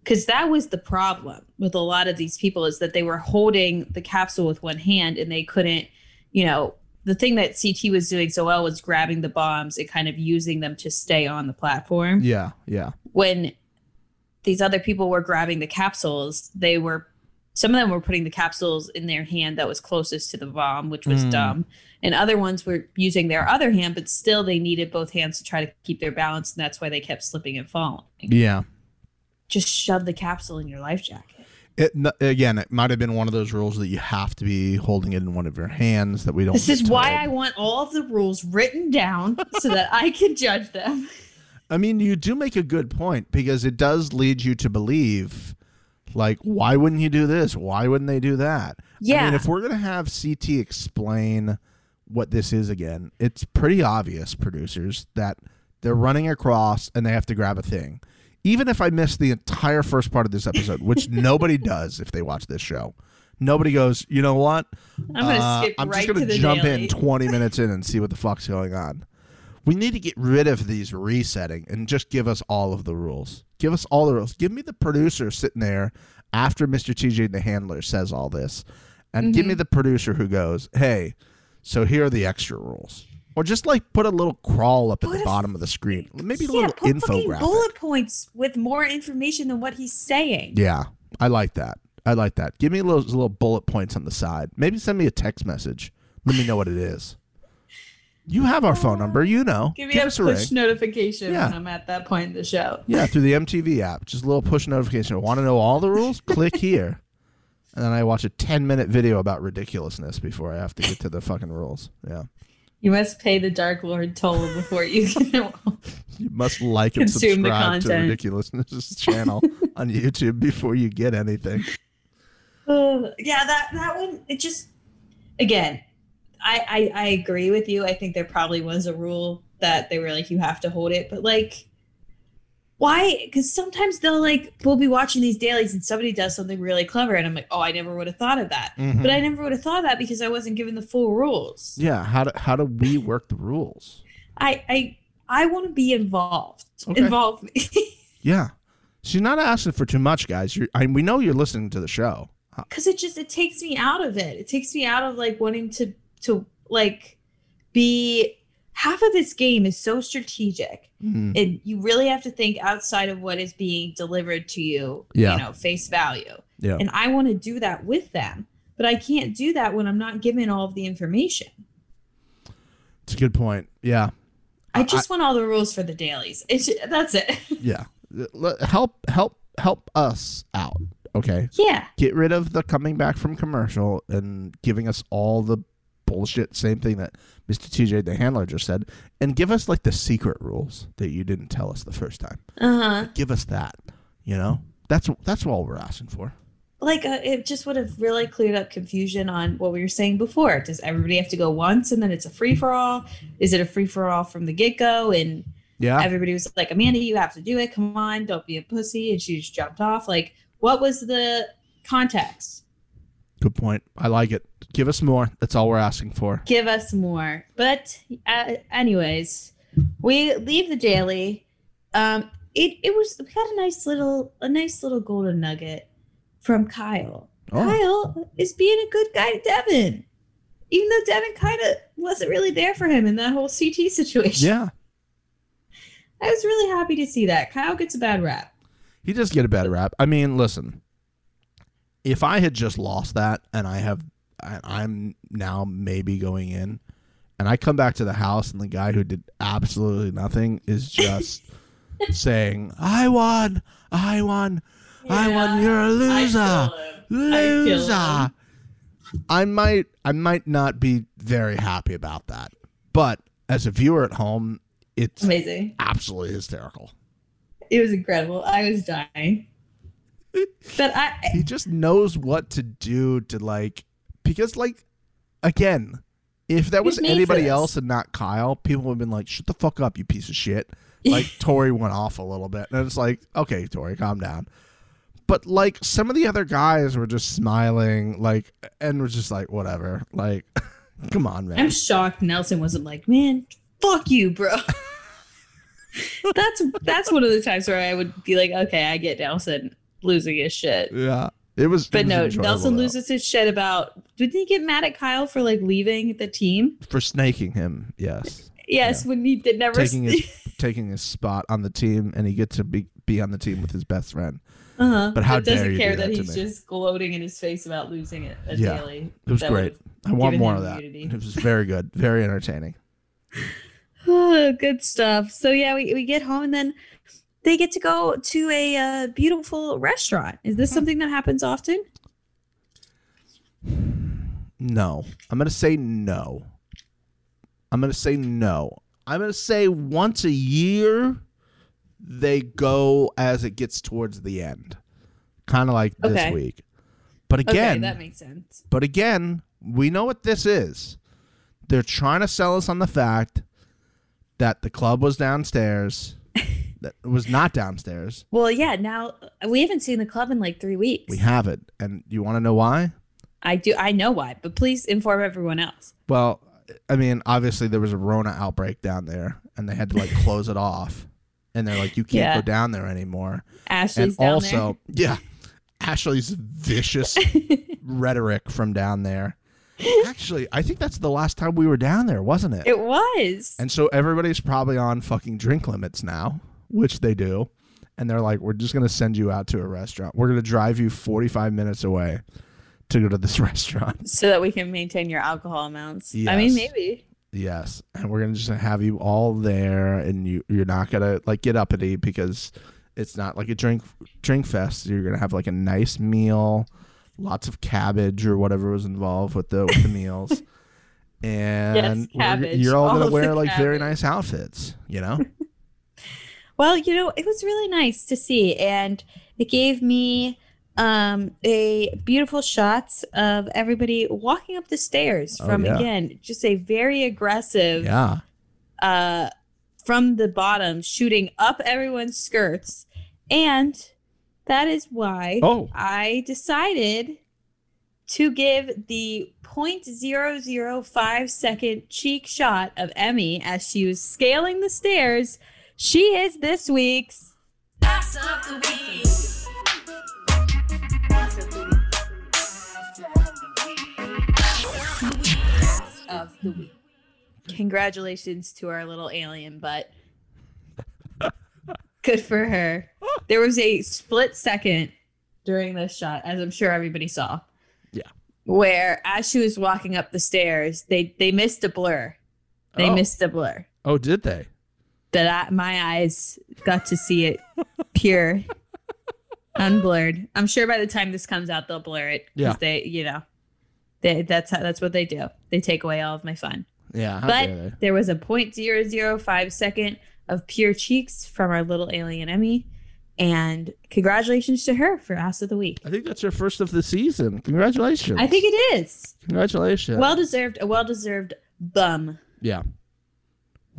Because that was the problem with a lot of these people is that they were holding the capsule with one hand and they couldn't, you know, the thing that CT was doing so well was grabbing the bombs and kind of using them to stay on the platform. Yeah. Yeah. When these other people were grabbing the capsules, they were some of them were putting the capsules in their hand that was closest to the bomb, which was Mm. dumb. And other ones were using their other hand, but still they needed both hands to try to keep their balance, and that's why they kept slipping and falling. Yeah. Just shove the capsule in your life jacket. It again, it might have been one of those rules that you have to be holding it in one of your hands that we don't. This is why. I want all of the rules written down so that I can judge them. I mean, you do make a good point because it does lead you to believe, like, why wouldn't you do this? Why wouldn't they do that? Yeah. I mean, if we're gonna have CT explain what this is again, it's pretty obvious, producers, that they're running across and they have to grab a thing. Even if I miss the entire first part of this episode, which nobody does if they watch this show, nobody goes, you know what? I'm gonna Uh, skip I'm right just gonna to jump daily. in 20 minutes in and see what the fuck's going on. We need to get rid of these resetting and just give us all of the rules. Give us all the rules. Give me the producer sitting there after Mr. TJ the handler says all this, and give Mm-hmm. me the producer who goes, "Hey, so here are the extra rules." Or just like put a little crawl up at the a- bottom of the screen. Maybe a yeah, little put fucking infographic. bullet points with more information than what he's saying. Yeah, I like that. I like that. Give me those little bullet points on the side. Maybe send me a text message. Let me know what it is. You have our phone number. You know. Give me a us a push ring. notification Yeah. when I'm at that point in the show. Yeah, through the MTV app. Just a little push notification. Want to know all the rules? Click here. And then I watch a 10 minute video about ridiculousness before I have to get to the fucking rules. Yeah. You must pay the Dark Lord toll before you can. You must like and subscribe to. Ridiculousness channel on YouTube before you get anything. Uh, yeah, that that one. It just again, I, I I agree with you. I think there probably was a rule that they were like you have to hold it, but like. Why? Because sometimes they'll like we'll be watching these dailies and somebody does something really clever and I'm like, oh, I never would have thought of that. Mhm. But I never would have thought of that because I wasn't given the full rules. Yeah. How do, how do we work the rules? I I I want to be involved. Okay. Involve me. Yeah. She's not asking for too much, guys. You're, I, we know you're listening to the show. because it just it takes me out of it it takes me out of like wanting to to like be half of this game is so strategic Mhm. and you really have to think outside of what is being delivered to you Yeah. you know face value Yeah. and i want to do that with them but i can't do that when i'm not given all of the information It's a good point. Yeah. i just want all the rules for the dailies it's that's it Yeah. Help, help, help us out. Okay. yeah Get rid of the coming back from commercial and giving us all the bullshit. Same thing that Mr. TJ the handler just said, and give us like the secret rules that you didn't tell us the first time. uh-huh Give us that. You know, that's that's all we're asking for. like uh, it just would have really cleared up confusion on what we were saying before. Does everybody have to go once and then it's a free for all? Is it a free for all from the get go? And Yeah. everybody was like, Amanda, you have to do it. Come on, don't be a pussy. And she just jumped off. Like, what was the context? Good point. I like it. Give us more. That's all we're asking for. Give us more. But, uh, anyways, we leave the daily. Um, it it was we got a nice little a nice little golden nugget from Kyle. Oh. Kyle is being a good guy to Devin. Even though Devin kind of wasn't really there for him in that whole CT situation. Yeah. I was really happy to see that. Kyle gets a bad rap. He does get a bad rap. I mean, listen, if I had just lost that and I have, I, I'm now maybe going in, and I come back to the house and the guy who did absolutely nothing is just saying, "I won, I won, I won. You're a loser, loser." I might, I might not be very happy about that, but as a viewer at home, it's Amazing. absolutely hysterical. It was incredible. I was dying. But I he just knows what to do to like because like again if that was He's made for anybody else and not kyle people would have been like shut the fuck up you piece of shit. Like tori went off a little bit. And it's like okay tori calm down. But like some of the other guys were just smiling like and were just like whatever. Like come on man. I'm shocked Nelson wasn't like, man, fuck you, bro. that's that's one of the times where I would be like, okay, I get Nelson losing his shit. yeah it was it But was no, Nelson though. loses his shit about didn't he get mad at Kyle for like leaving the team? for snaking him yes Yes, when he did never taking his taking his spot on the team and he gets to be be on the team with his best friend Uh-huh. But how doesn't dare you care do that, that he's just gloating in his face about losing it at Yeah. Daily. It was That great. I want more of that. immunity. It was very good, very entertaining. Oh, good stuff. So yeah, we, we get home and then they get to go to a uh, beautiful restaurant. Is this something that happens often? No. I'm going to say no. I'm going to say no. I'm going to say once a year they go as it gets towards the end. Kind of like this week. But again, okay, that makes sense. but again, we know what this is. They're trying to sell us on the fact that the club was downstairs. That was not downstairs. Well, yeah. Now uh, we haven't seen the club in like three weeks. We have it. And you want to know why? I do. I know why, but please inform everyone else. Well, I mean, obviously there was a Rona outbreak down there, and they had to like close it off, and they're like, you can't Yeah. go down there anymore. Ashley's and down also, yeah, Ashley's vicious rhetoric from down there. Actually, I think that's the last time we were down there, wasn't it? It was. and so everybody's probably on fucking drink limits now, which they do. And they're like, we're just going to send you out to a restaurant. We're going to drive you 45 minutes away to go to this restaurant. so that we can maintain your alcohol amounts. I mean, maybe. Yes, and we're gonna just have you all there, and you you're not gonna like get uppity because it's not like a drink drink fest. You're gonna have like a nice meal, lots of cabbage or whatever was involved with the with the meals, and cabbage, you're all all gonna wear like very nice outfits. You know, Well, you know, it was really nice to see, and it gave me um a beautiful shots of everybody walking up the stairs Oh, from yeah. again just a very aggressive yeah, uh from the bottom shooting up everyone's skirts and that is why Oh. i decided to give the 0.005 second cheek shot of emy as she was scaling the stairs she is this week's of the week. Congratulations to our little alien butt. Good for her. There was a split second during this shot, as I'm sure everybody saw. Yeah. Where as she was walking up the stairs, they they missed a blur. They Oh. missed a blur. oh, did they? That I, my eyes got to see it pure, unblurred. I'm sure by the time this comes out, they'll blur it. Yeah. They, you know, they that's how, that's what they do. They take away all of my fun. Yeah, but there was a 0.005 second of pure cheeks from our little alien Emy. And congratulations to her for Ass of the Week. I think that's her first of the season. Congratulations! I think it is. congratulations. Well deserved, a well deserved bum. Yeah.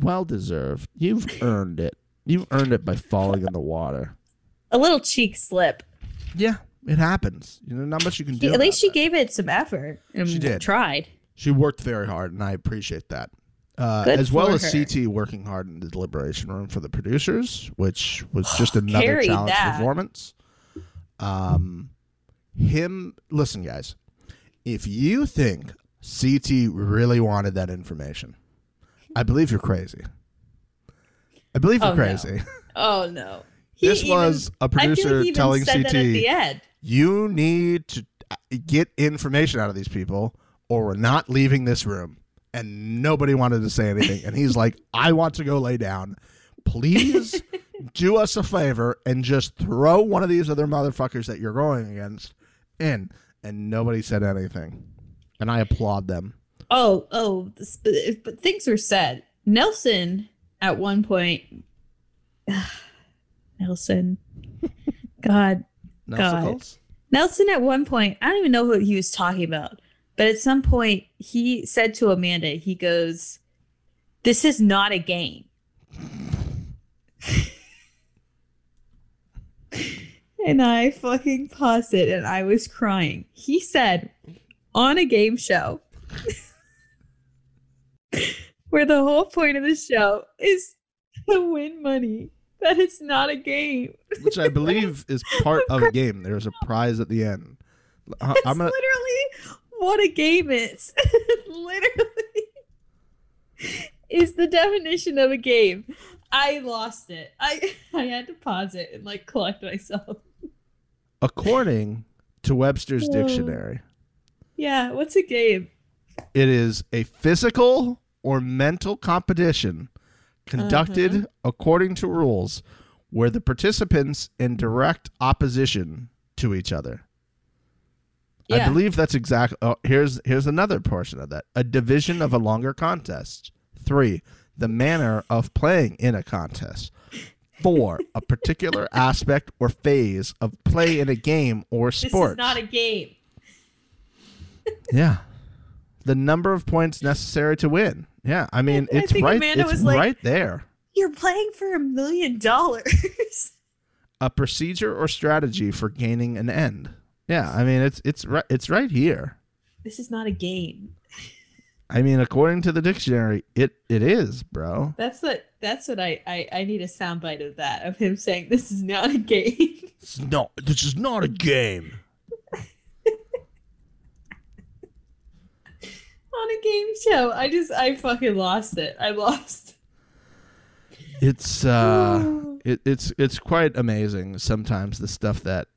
Well deserved. You've earned it. You've earned it by falling in the water. A little cheek slip. Yeah, it happens. You know, not much you can do. At least she that. gave it some effort and She did. tried. She worked very hard, and I appreciate that. Uh, as well as her. CT working hard in the deliberation room for the producers, which was just another challenge that. performance. Um, him, listen, guys, if you think CT really wanted that information, I believe you're crazy. I believe you're Oh, no. crazy. Oh no. He this even- was a producer telling CT, at the end. you need to uh, get information out of these people or we're not leaving this room and nobody wanted to say anything and he's like i want to go lay down please do us a favor and just throw one of these other motherfuckers that you're going against in and nobody said anything and i applaud them Oh, oh, but, things were said. Nelson at one point. Nelson. God. Nelsicles? Nelson at one point, I don't even know what he was talking about, but at some point he said to Amanda, he goes, This is not a game. and I fucking paused it and I was crying. He said on a game show where the whole point of the show is to win money. That it's not a game. which i believe is part of a game there's a prize at the end That's i'm gonna literally what a game is. literally is the definition of a game. I lost it. I I had to pause it and like collect myself. According to Webster's dictionary, Yeah, what's a game? it is a physical or mental competition conducted Uh-huh. according to rules where the participants in direct opposition to each other. I believe that's exact. Oh, here's here's another portion of that. A division of a longer contest. Three, the manner of playing in a contest. Four, a particular aspect or phase of play in a game or sport. This is not a game. yeah, the number of points necessary to win. Yeah, I mean I it's right. Amanda it's was like- right there. You're playing for a million dollars. A procedure or strategy for gaining an end. Yeah, I mean it's it's right it's right here. This is not a game. I mean, according to the dictionary, it it is, bro. That's what that's what I, I I need a soundbite of that of him saying this is not a game. It's not. This is not a game. on a game show. I just I fucking lost it. I lost. It's uh, it, it's it's quite amazing sometimes the stuff that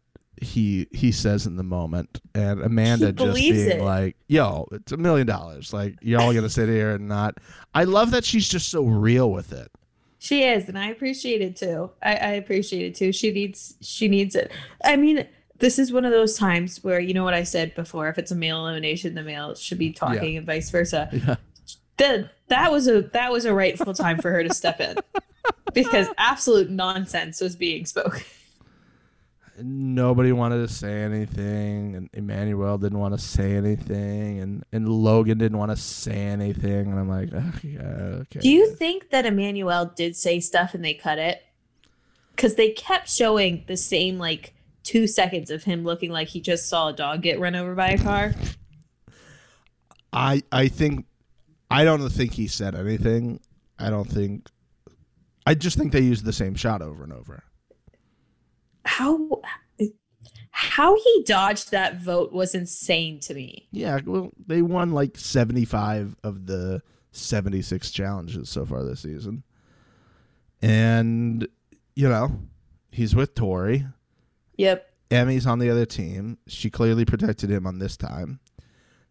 he he says in the moment, and Amanda He just being it. like, "Yo, it's a million dollars. Like y'all gonna sit here and not." I love that she's just so real with it. She is, and I appreciate it too. I, I appreciate it too. She needs she needs it. I mean, this is one of those times where you know what I said before. If it's a male elimination, the male should be talking, and vice versa. Yeah. That that was a that was a rightful time for her to step in because absolute nonsense was being spoken. Nobody wanted to say anything, and Emanuel didn't want to say anything, and, and Logan didn't want to say anything, and I'm like, "Ugh, yeah, okay. Do you think that Emanuel did say stuff and they cut it? Because they kept showing the same like two seconds of him looking like he just saw a dog get run over by a car. I I think I don't think he said anything. I don't think. I just think they used the same shot over and over. How how he dodged that vote was insane to me. Yeah, well, they won like seventy five of the seventy six challenges so far this season, and you know he's with Tori. Yep. Emy's on the other team. She clearly protected him on this time.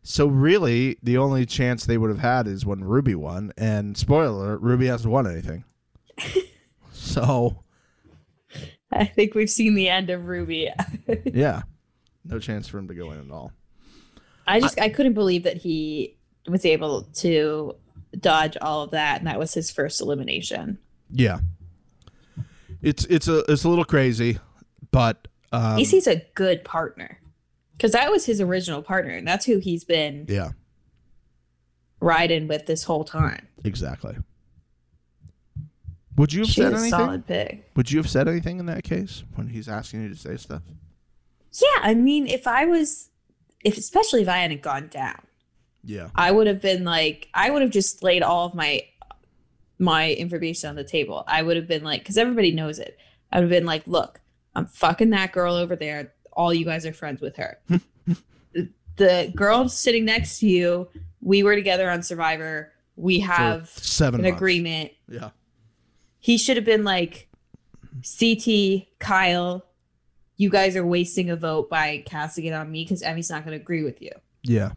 So really, the only chance they would have had is when Ruby won. And spoiler, Ruby hasn't won anything. so I think we've seen the end of Ruby. yeah, no chance for him to go in at all. I just I couldn't believe that he was able to dodge all of that and that was his first elimination. Yeah, it's it's a it's a little crazy, but um, EC's a good partner. Cuz that was his original partner and that's who he's been yeah, riding with this whole time. exactly. Would you have She's said anything? solid pick. Would you have said anything in that case when he's asking you to say stuff? Yeah, I mean, if I was, if especially if I hadn't gone down, Yeah, I would have been like, I would have just laid all of my my information on the table. I would have been like, because everybody knows it. I would have been like, look, I'm fucking that girl over there. All you guys are friends with her. The- the girl sitting next to you, we were together on Survivor. We have seven an months. agreement. Yeah, he should have been like CT Kyle you guys are wasting a vote by casting it on me because Emy's not going to agree with you yeah,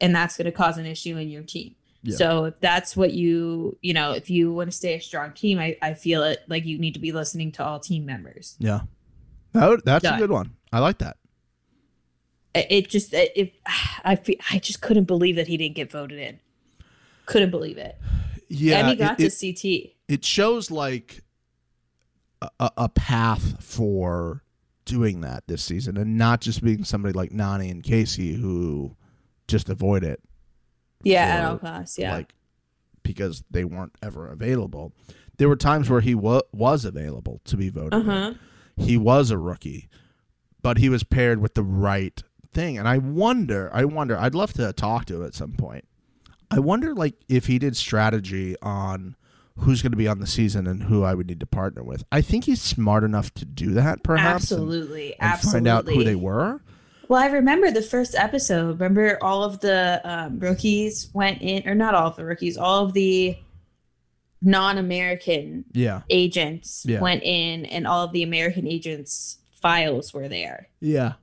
and that's going to cause an issue in your team Yeah. so if that's what you you know if you want to stay a strong team I, I feel it like you need to be listening to all team members yeah. That would- that's a good one. I like that. it, it just it, it I feel, I just couldn't believe that he didn't get voted in couldn't believe it Yeah, Emy got it, to CT it shows like a, a path for doing that this season, and not just being somebody like Nany and Kaycee who just avoid it, yeah at all costs yeah like because they weren't ever available. There were times where he wa- was available to be voted. uh-huh He was a rookie, but he was paired with the right thing. And I wonder, I wonder, I'd love to talk to him at some point. I wonder, like, if he did strategy on who's going to be on the season and who I would need to partner with. I think he's smart enough to do that, perhaps. and- absolutely And, absolutely find out who they were. Well, I remember the first episode. Remember all of the um, rookies went in, or not all of the rookies, all of the non-American Yeah. agents Yeah. went in, and all of the American agents files were there. Yeah.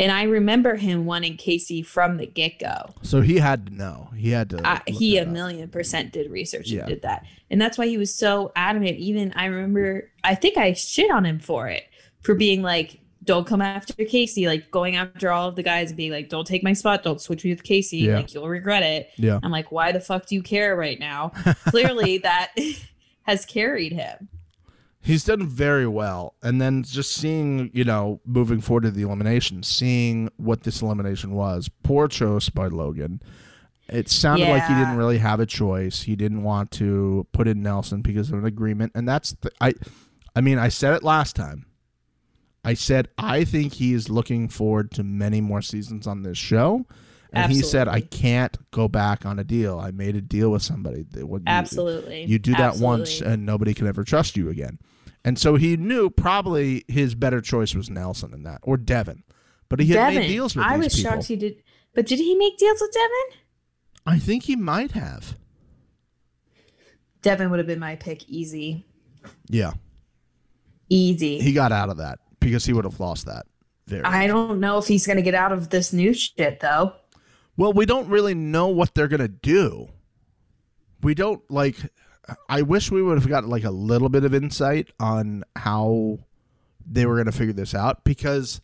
And I remember him wanting Kaycee from the get go. So he had to know. He had to. Look he a up. million percent did research Yeah. and did that. And that's why he was so adamant. Even I remember, I think I shit on him for it, for being like, don't come after Kaycee, like going after all of the guys and being like, don't take my spot, don't switch me with Kaycee, Yeah. like you'll regret it. Yeah. I'm like, why the fuck do you care right now? Clearly, that has carried him. He's done very well. And then just seeing, you know, moving forward to the elimination, seeing what this elimination was. Poor choice by Logan. It sounded like he didn't really have a choice. He didn't want to put in Nelson because of an agreement. And that's the, I I mean, I said it last time. I said I think he is looking forward to many more seasons on this show. And he said, I can't go back on a deal. I made a deal with somebody. Absolutely. you do that once and nobody can ever trust you again. And so he knew probably his better choice was Nelson in that or Devin. But he had Devin, made deals with I was people. shocked he did. But did he make deals with Devin? I think he might have. Devin would have been my pick easy. Yeah. Easy. He got out of that because he would have lost that. There. I don't know if he's going to get out of this new shit though. Well, we don't really know what they're going to do. We don't like I wish we would have got like a little bit of insight on how they were going to figure this out because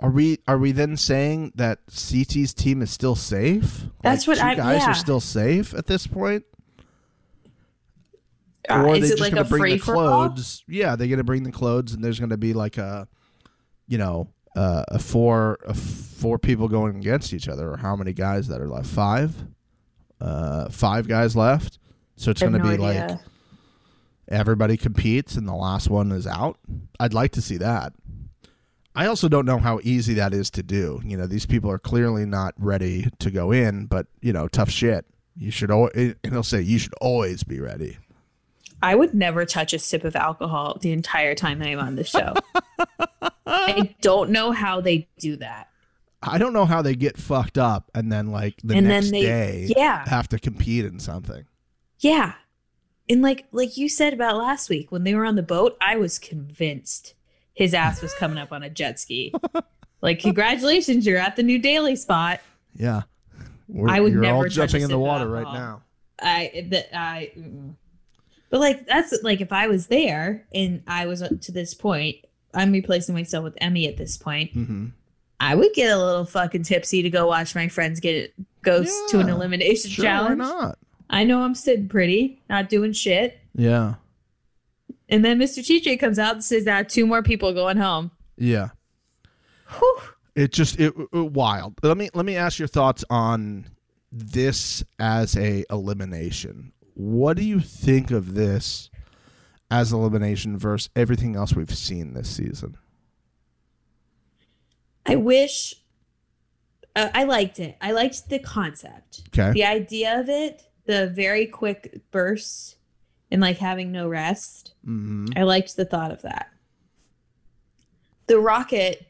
are we are we then saying that CT's team is still safe? That's Like, what two I- guys yeah. are still safe at this point. Uh, or is it like a bring free the clothes? Yeah, they're going to bring the clothes, and there's going to be like a, you know, uh, a four a four people going against each other, or how many guys that are left? Five, uh, five guys left. So it's going to no be like everybody competes, and the last one is out. I'd like to see that. I also don't know how easy that is to do. You know, these people are clearly not ready to go in, but you know, tough shit. You should always, and he'll say you should always be ready. I would never touch a sip of alcohol the entire time that I'm on the show. I don't know how they do that. I don't know how they get fucked up and then like the And next they- day yeah. have to compete in something. Yeah. And like like you said about last week when they were on the boat, I was convinced his ass was coming up on a jet ski. like congratulations, you're at the new daily spot. Yeah. We're, I would never all touch a jumping in the water right now. I that I mm-mm. But like that's like if I was there and I was to this point, I'm replacing myself with Emy at this point. hmm I would get a little fucking tipsy to go watch my friends get go to an Yeah. elimination Sure, challenge. why not? I know I'm sitting pretty, not doing shit. Yeah. And then Mr. TJ comes out and says that two more people going home. Yeah. Whew. It just it, it wild. Let me let me ask your thoughts on this as a elimination. What do you think of this as elimination versus everything else we've seen this season? I wish uh, I liked it. I liked the concept. Okay. The idea of it, the very quick bursts and like having no rest. hmm I liked the thought of that. The rocket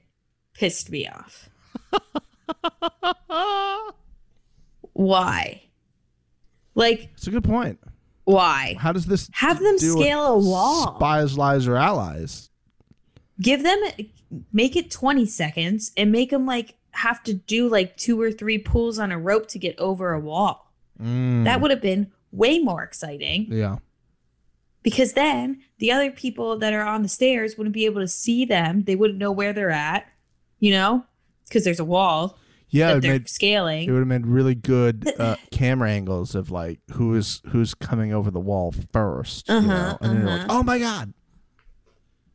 pissed me off. Why? Like, It's a good point. why? How does this Have them scale a wall. Spies, lies, or allies. Give them, make it 20 seconds and make them like have to do like two or three pulls on a rope to get over a wall. Mm, That would have been way more exciting yeah. because then the other people that are on the stairs wouldn't be able to see them. They wouldn't know where they're at, you know, because there's a wall Yeah, it, they're made, scaling. it would have made really good uh, camera angles of like who is who's coming over the wall 1st Uh-huh, know? And then you're like, uh-huh. oh my god.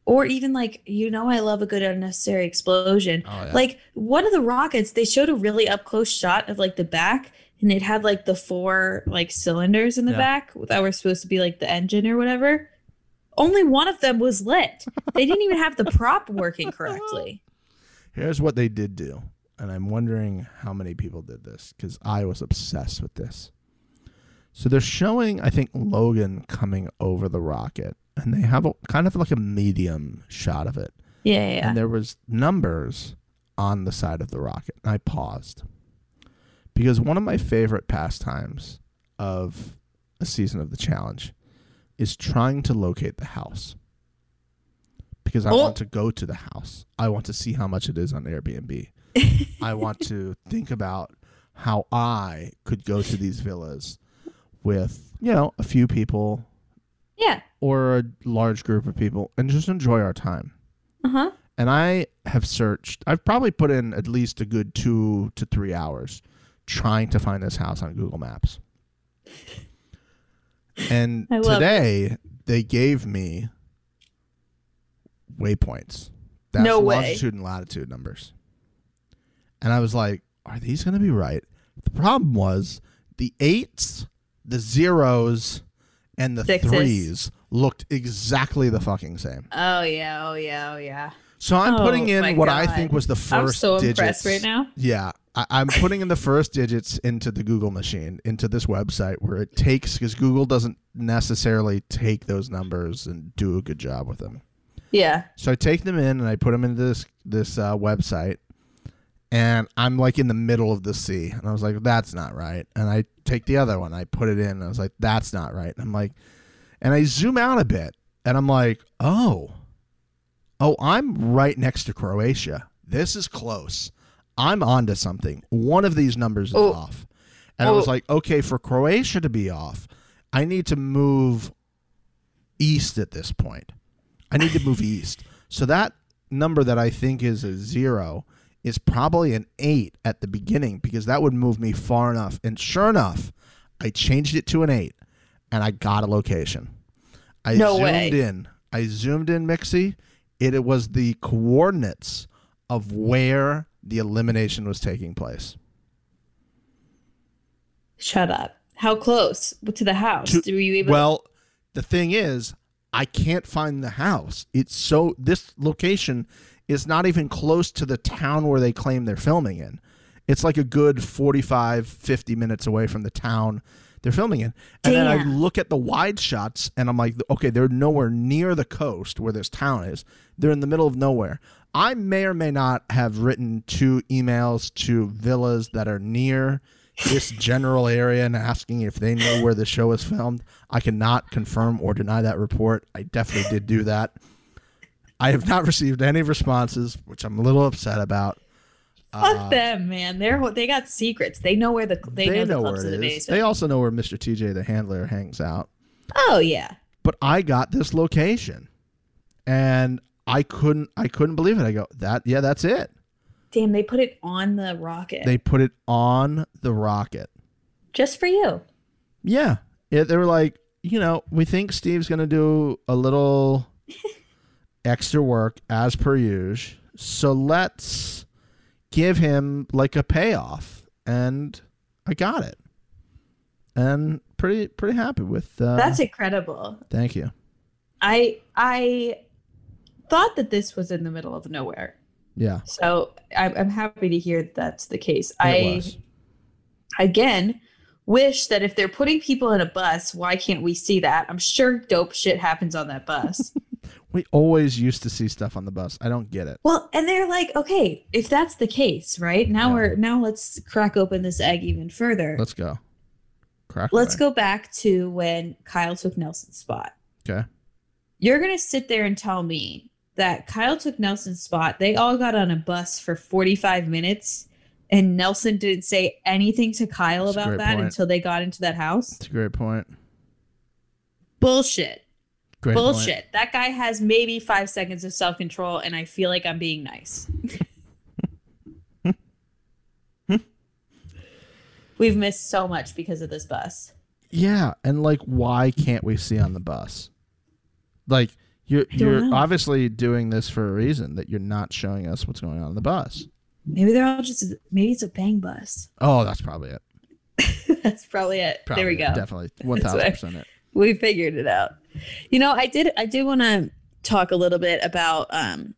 or even like you know i love a good unnecessary explosion Oh, yeah. like one of the rockets they showed a really up close shot of like the back and it had like the four like cylinders in the Yeah. back that were supposed to be like the engine or whatever only one of them was lit they didn't even have the prop working correctly Here's what they did do, and I'm wondering how many people did this because I was obsessed with this. So they're showing, I think, Logan coming over the rocket, and they have a kind of like a medium shot of it. yeah yeah, and there was numbers on the side of the rocket. And I paused because one of my favorite pastimes of a season of the challenge is trying to locate the house. because I Oh. want to go to the house. I want to see how much it is on Airbnb. I want to think about how I could go to these villas with, you know, a few people Yeah. or a large group of people and just enjoy our time. Uh huh. And I have searched, I've probably put in at least a good two to three hours trying to find this house on Google Maps. And today they gave me waypoints. That's No way. longitude and latitude numbers. And I was like, are these going to be right? The problem was the eights, the zeros, and the Sixes. threes looked exactly the fucking same. Oh yeah. Oh yeah. Oh yeah. So I'm Oh, putting in what I think was the 1st I'm so digits. impressed right now. Yeah, I, I'm putting in the first digits into the Google machine, into this website where it takes because Google doesn't necessarily take those numbers and do a good job with them. Yeah. So I take them in and I put them into this this uh, website, and I'm like in the middle of the sea, and I was like, "That's not right." And I take the other one, I put it in, and I was like, "That's not right." And I'm like, and I zoom out a bit, and I'm like, "Oh, oh, I'm right next to Croatia. This is close. I'm onto something. One of these numbers is Oh. off." And I was Oh. like, "Okay, for Croatia to be off, I need to move east at this point." I need to move east. So that number that I think is a zero is probably an eight at the beginning because that would move me far enough. And sure enough, I changed it to an eight and I got a location. I No zoomed way. in. I zoomed in, Mixie. It, it was the coordinates of where the elimination was taking place. Shut up. How close to the house? To- Were you able? Well, the thing is, I can't find the house. It's so this location is not even close to the town where they claim they're filming in. It's like a good 45 50 minutes away from the town they're filming in. And then I look at the wide shots and I'm like, okay, they're nowhere near the coast where this town is. They're in the middle of nowhere. I may or may not have written two emails to villas that are near this general area and asking if they know where the show is filmed. I cannot confirm or deny that report. I definitely did do that. I have not received any responses, which I'm a little upset about. Fuck uh, them, man. They're they got secrets. They know where the they, know, the clubs in the is. basement. They also know where Mr. TJ the handler hangs out. oh yeah. But I got this location, and I couldn't. I couldn't believe it. I go that. Yeah, that's it. Damn, they put it on the rocket They put it on the rocket. just for you. Yeah, yeah they were like, you know, we think Steve's gonna do a little extra work as per usual. So let's give him like a payoff, and I got it, and pretty pretty happy with. Uh, That's incredible. Thank you. I I thought that this was in the middle of nowhere. Yeah, So I'm, I'm happy to hear that that's the case. it I was. again wish that if they're putting people in a bus, why can't we see that? I'm sure dope shit happens on that bus. We always used to see stuff on the bus. I don't get it. well, and they're like, okay, if that's the case, right? Now Yeah. we're now let's crack open this egg even further. Let's go. Crack. Let's away. go back to when Kyle took Nelson's spot. Okay. You're going to sit there and tell me that Kyle took Nelson's spot. They all got on a bus for 45 minutes and Nelson didn't say anything to Kyle That's about that point. until they got into that house. That's a great point. Bullshit. Great point. Bullshit. That guy has maybe five seconds of self control, and I feel like I'm being nice. We've missed so much because of this bus. Yeah, and like, why can't we see on the bus? Like, you're you're know. obviously doing this for a reason that you're not showing us what's going on in the bus. Maybe they're all just, maybe it's a bang bus. Oh, that's probably it. That's probably it. Probably there we go. Definitely one thousand percent it. We figured it out you know i did i did want to talk a little bit about um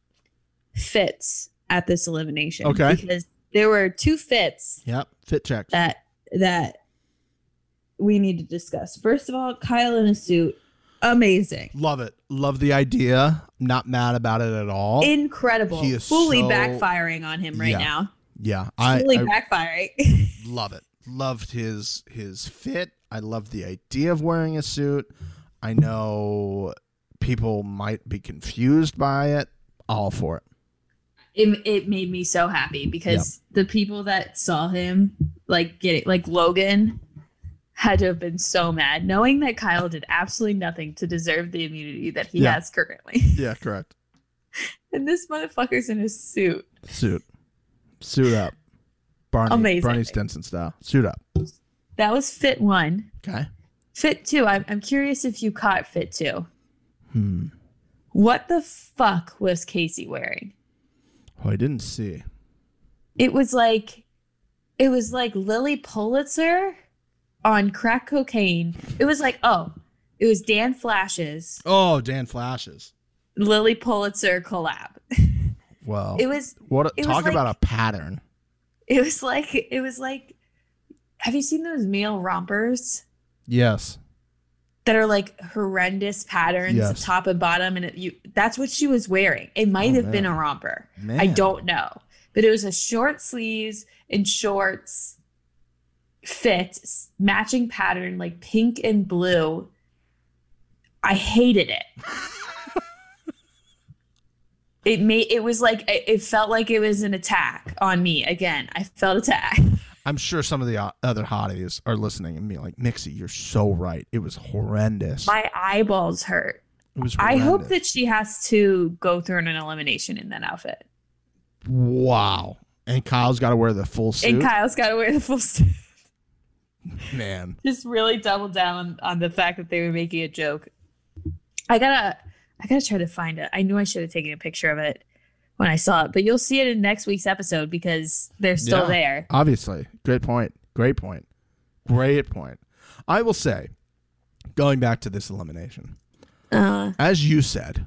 fits at this elimination Okay. because there were two fits Yep. Fit check. that that we need to discuss first of all kyle in a suit amazing Love it. Love the idea. Not mad about it at all. incredible He is fully so- backfiring on him right Yeah. now yeah, I, fully I backfiring love it. Loved his his fit. I loved the idea of wearing a suit. I know people might be confused by it. All for it. it, it made me so happy because the people that saw him like getting like Logan had to have been so mad knowing that Kyle did absolutely nothing to deserve the immunity that he Yeah. has currently. Yeah, correct. And this motherfucker's in a suit. Suit, suit up. Barney, Amazing. Barney Stinson style. Suit up. That was fit one. Okay. Fit two. I'm, I'm curious if you caught fit two. Hmm. What the fuck was Kaycee wearing? Oh, I didn't see. It was like, it was like Lilly Pulitzer on crack cocaine. It was like, oh, it was Dan Flashes. Oh, Dan Flashes. Lilly Pulitzer collab. Well, It was what? it was talk like- about a pattern. It was like it was like have you seen those male rompers Yes. that are like horrendous patterns Yes. top and bottom and it, you that's what she was wearing. It might Oh, have been a romper. Man. I don't know. But it was a short sleeves and shorts fit matching pattern like pink and blue. I hated it. it made it was like it felt like it was an attack on me again. I felt attacked. I'm sure some of the uh, other hotties are listening and being like, "Mixie, you're so right. It was horrendous. My eyeballs hurt. it was. I hope that she has to go through an elimination in that outfit. Wow. And Kyle's got to wear the full suit. And Kyle's got to wear the full suit. Man. Just really double down on the fact that they were making a joke. I gotta, I gotta try to find it. I knew I should have taken a picture of it when I saw it, but you'll see it in next week's episode because they're still Yeah. there. Obviously. Great point. Great point. Great point. I will say, going back to this elimination, Uh, as you said,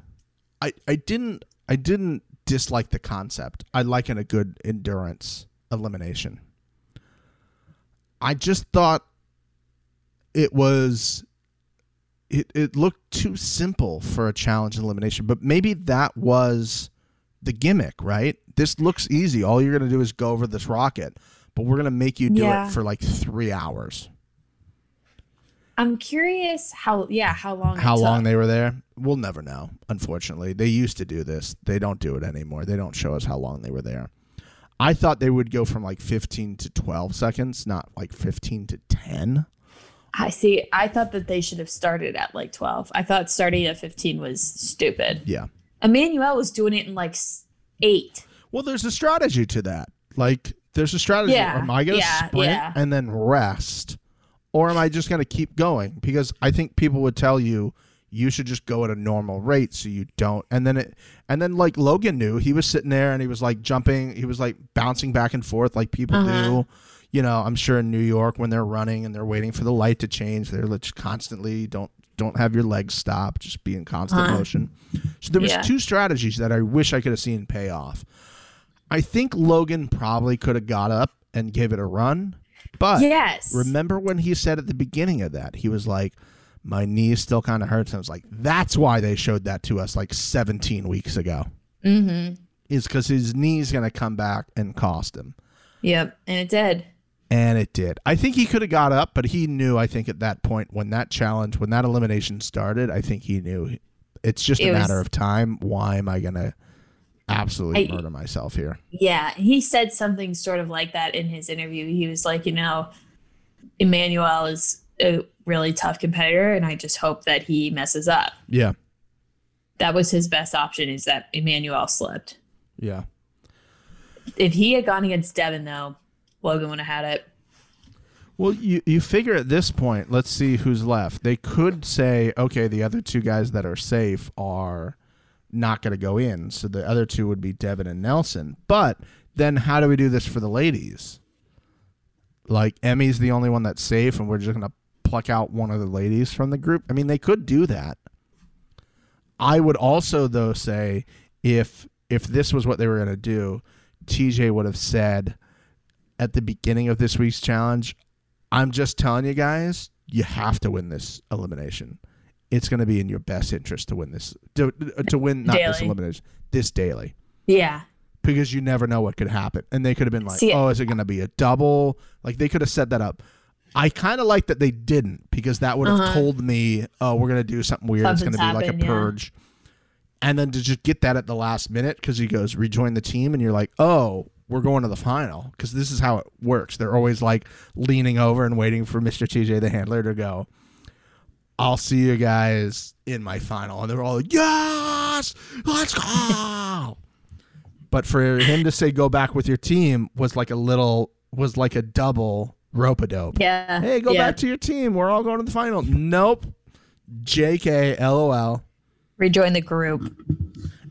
I, I didn't I didn't dislike the concept. I like in a good endurance elimination. I just thought it was it it looked too simple for a challenge elimination, but maybe that was the gimmick, right? This looks easy. All you're going to do is go over this rocket, but we're going to make you do Yeah. it for like 3 hours. I'm curious how, yeah, how long? How long took. they were there, we'll never know. Unfortunately, they used to do this. They don't do it anymore. They don't show us how long they were there. I thought they would go from like 15 to 12 seconds, not like 15 to 10. I see. I thought that they should have started at like 12. I thought starting at 15 was stupid. Yeah. Emanuel was doing it in like eight. Well, there's a strategy to that. Like, there's a strategy. Yeah, Am I going to yeah, sprint yeah. and then rest? Or am I just going to keep going? Because I think people would tell you you should just go at a normal rate so you don't. And then it, and then like Logan knew he was sitting there and he was like jumping, he was like bouncing back and forth like people Uh-huh. do. You know, I'm sure in New York when they're running and they're waiting for the light to change, they're just constantly don't don't have your legs stop, just be in constant Uh-huh. motion. So there was Yeah. two strategies that I wish I could have seen pay off. I think Logan probably could have got up and gave it a run, but yes. remember when he said at the beginning of that, he was like, "My knee still kind of hurts." And I was like, "That's why they showed that to us like 17 weeks ago." mm-hmm. Is because his knee's gonna come back and cost him, Yep. And it did. And it did. I think he could have got up, but he knew. I think at that point when that challenge, when that elimination started, I think he knew it's just a was- matter of time. Why am I gonna absolutely I- murder myself here? Yeah. He said something sort of like that in his interview. He was like, you know, Emanuel is a really tough competitor, and I just hope that he messes up. Yeah, That was his best option, is that Emanuel slipped. yeah. If he had gone against Devin, though, Logan would have had it. Well, you you figure at this point, let's see who's left. They could say, okay, the other two guys that are safe are not going to go in, so the other two would be Devin and Nelson. But then, how do we do this for the ladies? Like Emy's the only one that's safe, and we're just going to pluck out one of the ladies from the group. I mean, they could do that. I would also, though, say if if this was what they were going to do, TJ would have said at the beginning of this week's challenge, I'm just telling you guys, you have to win this elimination. It's going to be in your best interest to win this to, to win not this elimination, this daily. Yeah. Because you never know what could happen. And they could have been like, See- "Oh, is it going to be a double?" Like they could have set that up. I kind of like that they didn't because that would have Uh-huh. told me, oh, we're gonna do something weird. it's gonna be like a happened, yeah. purge. And then to just get that at the last minute because he goes rejoin the team and you're like, oh, we're going to the final because this is how it works. They're always like leaning over and waiting for Mr. TJ the handler to go. I'll see you guys in my final, and they're all like, yes, let's go. but for him to say go back with your team was like a little was like a double rope a dope. Yeah. Hey, go yeah. back to your team. We're all going to the final. Nope. JK, LOL. Rejoin the group.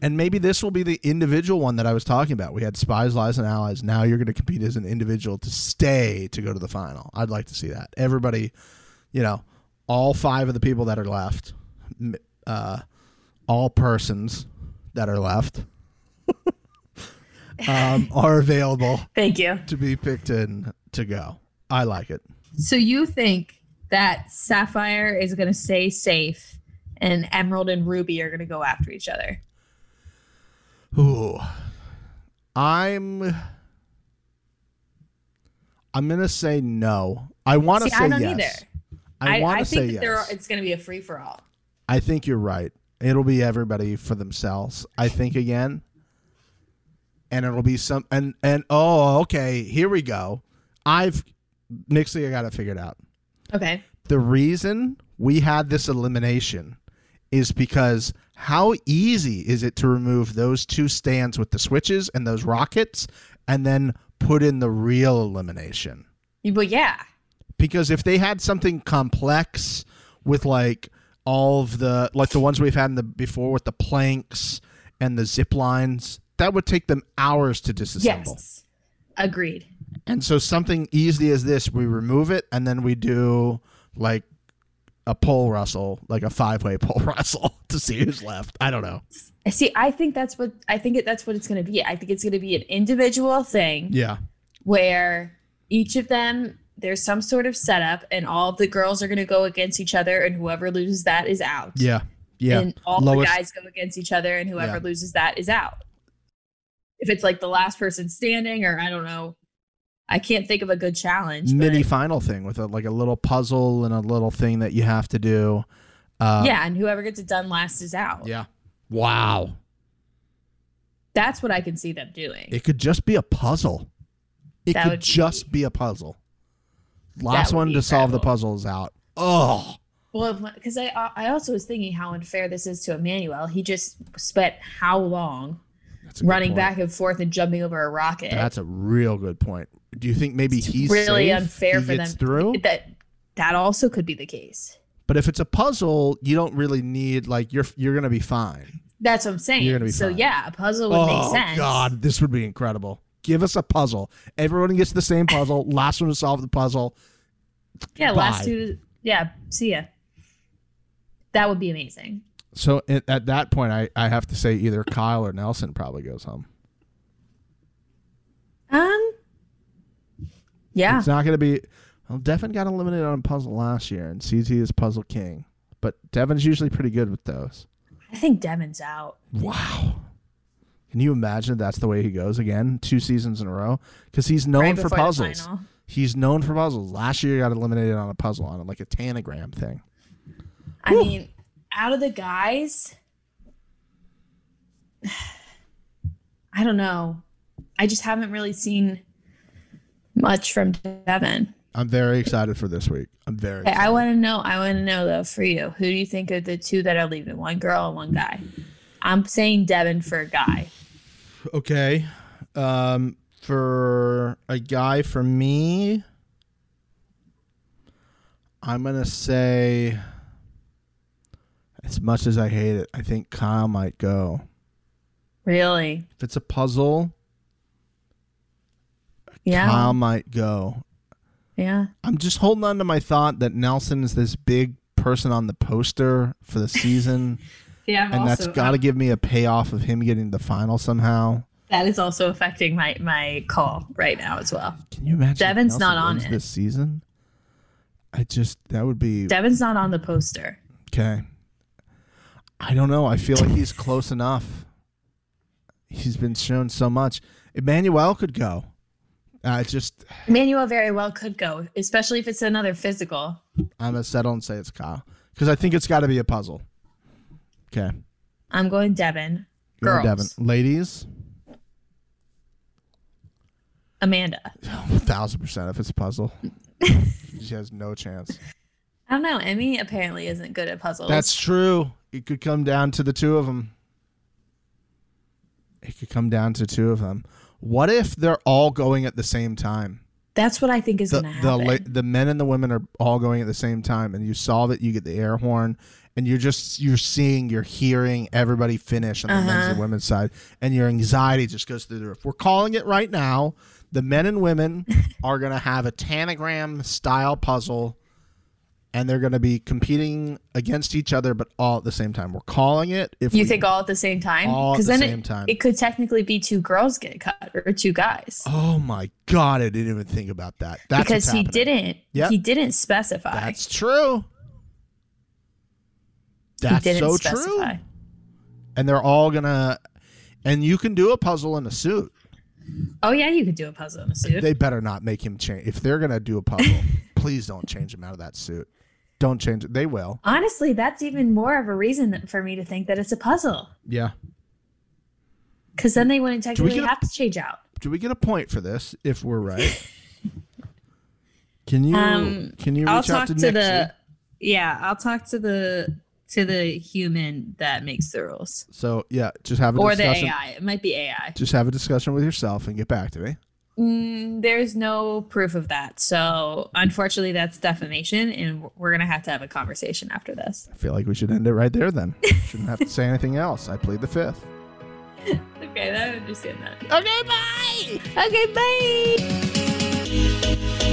And maybe this will be the individual one that I was talking about. We had spies, lies, and allies. Now you're going to compete as an individual to stay to go to the final. I'd like to see that. Everybody, you know, all five of the people that are left, uh, all persons that are left, um, are available Thank you. to be picked in to go. I like it. So you think that Sapphire is going to stay safe and Emerald and Ruby are going to go after each other? Ooh. I'm I'm gonna say no. I want to say I don't yes. either. I want to say think that yes. there are, it's going to be a free for all. I think you're right. It'll be everybody for themselves. I think again. And it'll be some and and oh okay, here we go. I've Nixley, I got it figured out. Okay. the reason we had this elimination is because how easy is it to remove those two stands with the switches and those rockets and then put in the real elimination? Well, yeah. Because if they had something complex with like all of the like the ones we've had in the before with the planks and the zip lines, that would take them hours to disassemble. Yes. Agreed. And so something easy as this, we remove it and then we do like a pole wrestle, like a five way pole wrestle to see who's left. I don't know. See, I think that's what I think it, that's what it's going to be. I think it's going to be an individual thing Yeah. where each of them there's some sort of setup and all the girls are going to go against each other and whoever loses that is out. Yeah. Yeah. And all Lowest- the guys go against each other and whoever Yeah. loses that is out. If it's like the last person standing or I don't know. I can't think of a good challenge. Mini final thing with a, like a little puzzle and a little thing that you have to do. Uh, yeah, and whoever gets it done last is out. Yeah. Wow. That's what I can see them doing. It could just be a puzzle. It That could would be- just be a puzzle. Last one to solve the puzzle is out. Oh. Well, because I I also was thinking how unfair this is to Emanuel. He just spent how long That's a good running back and forth and jumping over a rocket. That's a real good point. Do you think maybe he's really safe? unfair He for them. through? That that also could be the case. But if it's a puzzle, you don't really need like you're you're gonna be fine. That's what I'm saying. You're gonna be so fine. yeah, a puzzle would oh make sense. God, this would be incredible. Give us a puzzle. Everyone gets the same puzzle. Last one to solve the puzzle. Yeah, last two. Yeah, see ya. That would be amazing. So at, at that point, I, I have to say either Kyle or Nelson probably goes home. Um. Yeah. It's not going to be. Well, Devin got eliminated on a puzzle last year, and CT is puzzle king. But Devin's usually pretty good with those. I think Devin's out. Wow. Can you imagine that's the way he goes again, two seasons in a row? Because he's known right for puzzles. He's known for puzzles. Last year, he got eliminated on a puzzle on it, like a tanagram thing. I mean, out of the guys, I don't know. I just haven't really seen much from Devin. I'm very excited for this week. I'm very. Okay, I want to know. I want to know though for you, who do you think are the two that are leaving? One girl and one guy. I'm saying Devin for a guy. Okay. Um, for a guy, for me, I'm gonna say. As much as I hate it, I think Kyle might go. Really? If it's a puzzle, Yeah. Kyle might go. yeah. I'm just holding on to my thought that Nelson is this big person on the poster for the season, Yeah. I'm and that's got to give me a payoff of him getting the final somehow. that is also affecting my my call right now as well. Can you imagine? Devin's not on it. this season. I just that would be Devin's not on the poster. okay. I don't know. I feel like he's close enough. He's been shown so much. Emanuel could go. I just Emanuel very well could go, especially if it's another physical. I'm gonna settle and say it's Kyle because I think it's got to be a puzzle. Okay, I'm going Devin. Go Girls. Devin. Ladies, Amanda. a thousand percent if it's a puzzle. she has no chance. I don't know. Emy apparently isn't good at puzzles. That's true. It could come down to the two of them. It could come down to two of them. What if they're all going at the same time? that's what I think is The going to the happen. la- the men and the women are all going at the same time, and you solve it. You get the air horn, and you're just you're seeing, you're hearing everybody finish on the men's Uh-huh. and women's side, and your anxiety just goes through the roof. We're calling it right now. The men and women are going to have a tanagram style puzzle and they're going to be competing against each other, but all at the same time. We're calling it. If you we- think all at the same time? All at the then same it, time. it could technically be two girls get cut or two guys. Oh my god! I didn't even think about that. That's because he didn't Yep. he didn't specify. That's true. he That's didn't so specify. true. And they're all gonna, and you can do a puzzle in a suit. Oh yeah, you could do a puzzle in a suit. They better not make him change. If they're gonna do a puzzle, please don't change him out of that suit. Don't change it. They will. Honestly, that's even more of a reason for me to think that it's a puzzle. Yeah. Because then they wouldn't technically get a- have to change out. Do we get a point for this if we're right? Can you Um, can you reach I'll out talk to, to, the yeah, I'll talk to the to the human that makes the rules. So yeah, just have a Or the. AI. It might be AI. Just have a discussion with yourself and get back to me. Mm, there's no proof of that. So unfortunately that's defamation and we're gonna have to have a conversation after this. I feel like we should end it right there then. Shouldn't have to say anything else. I plead the fifth. Okay, I understand that. Okay, bye. Okay, bye.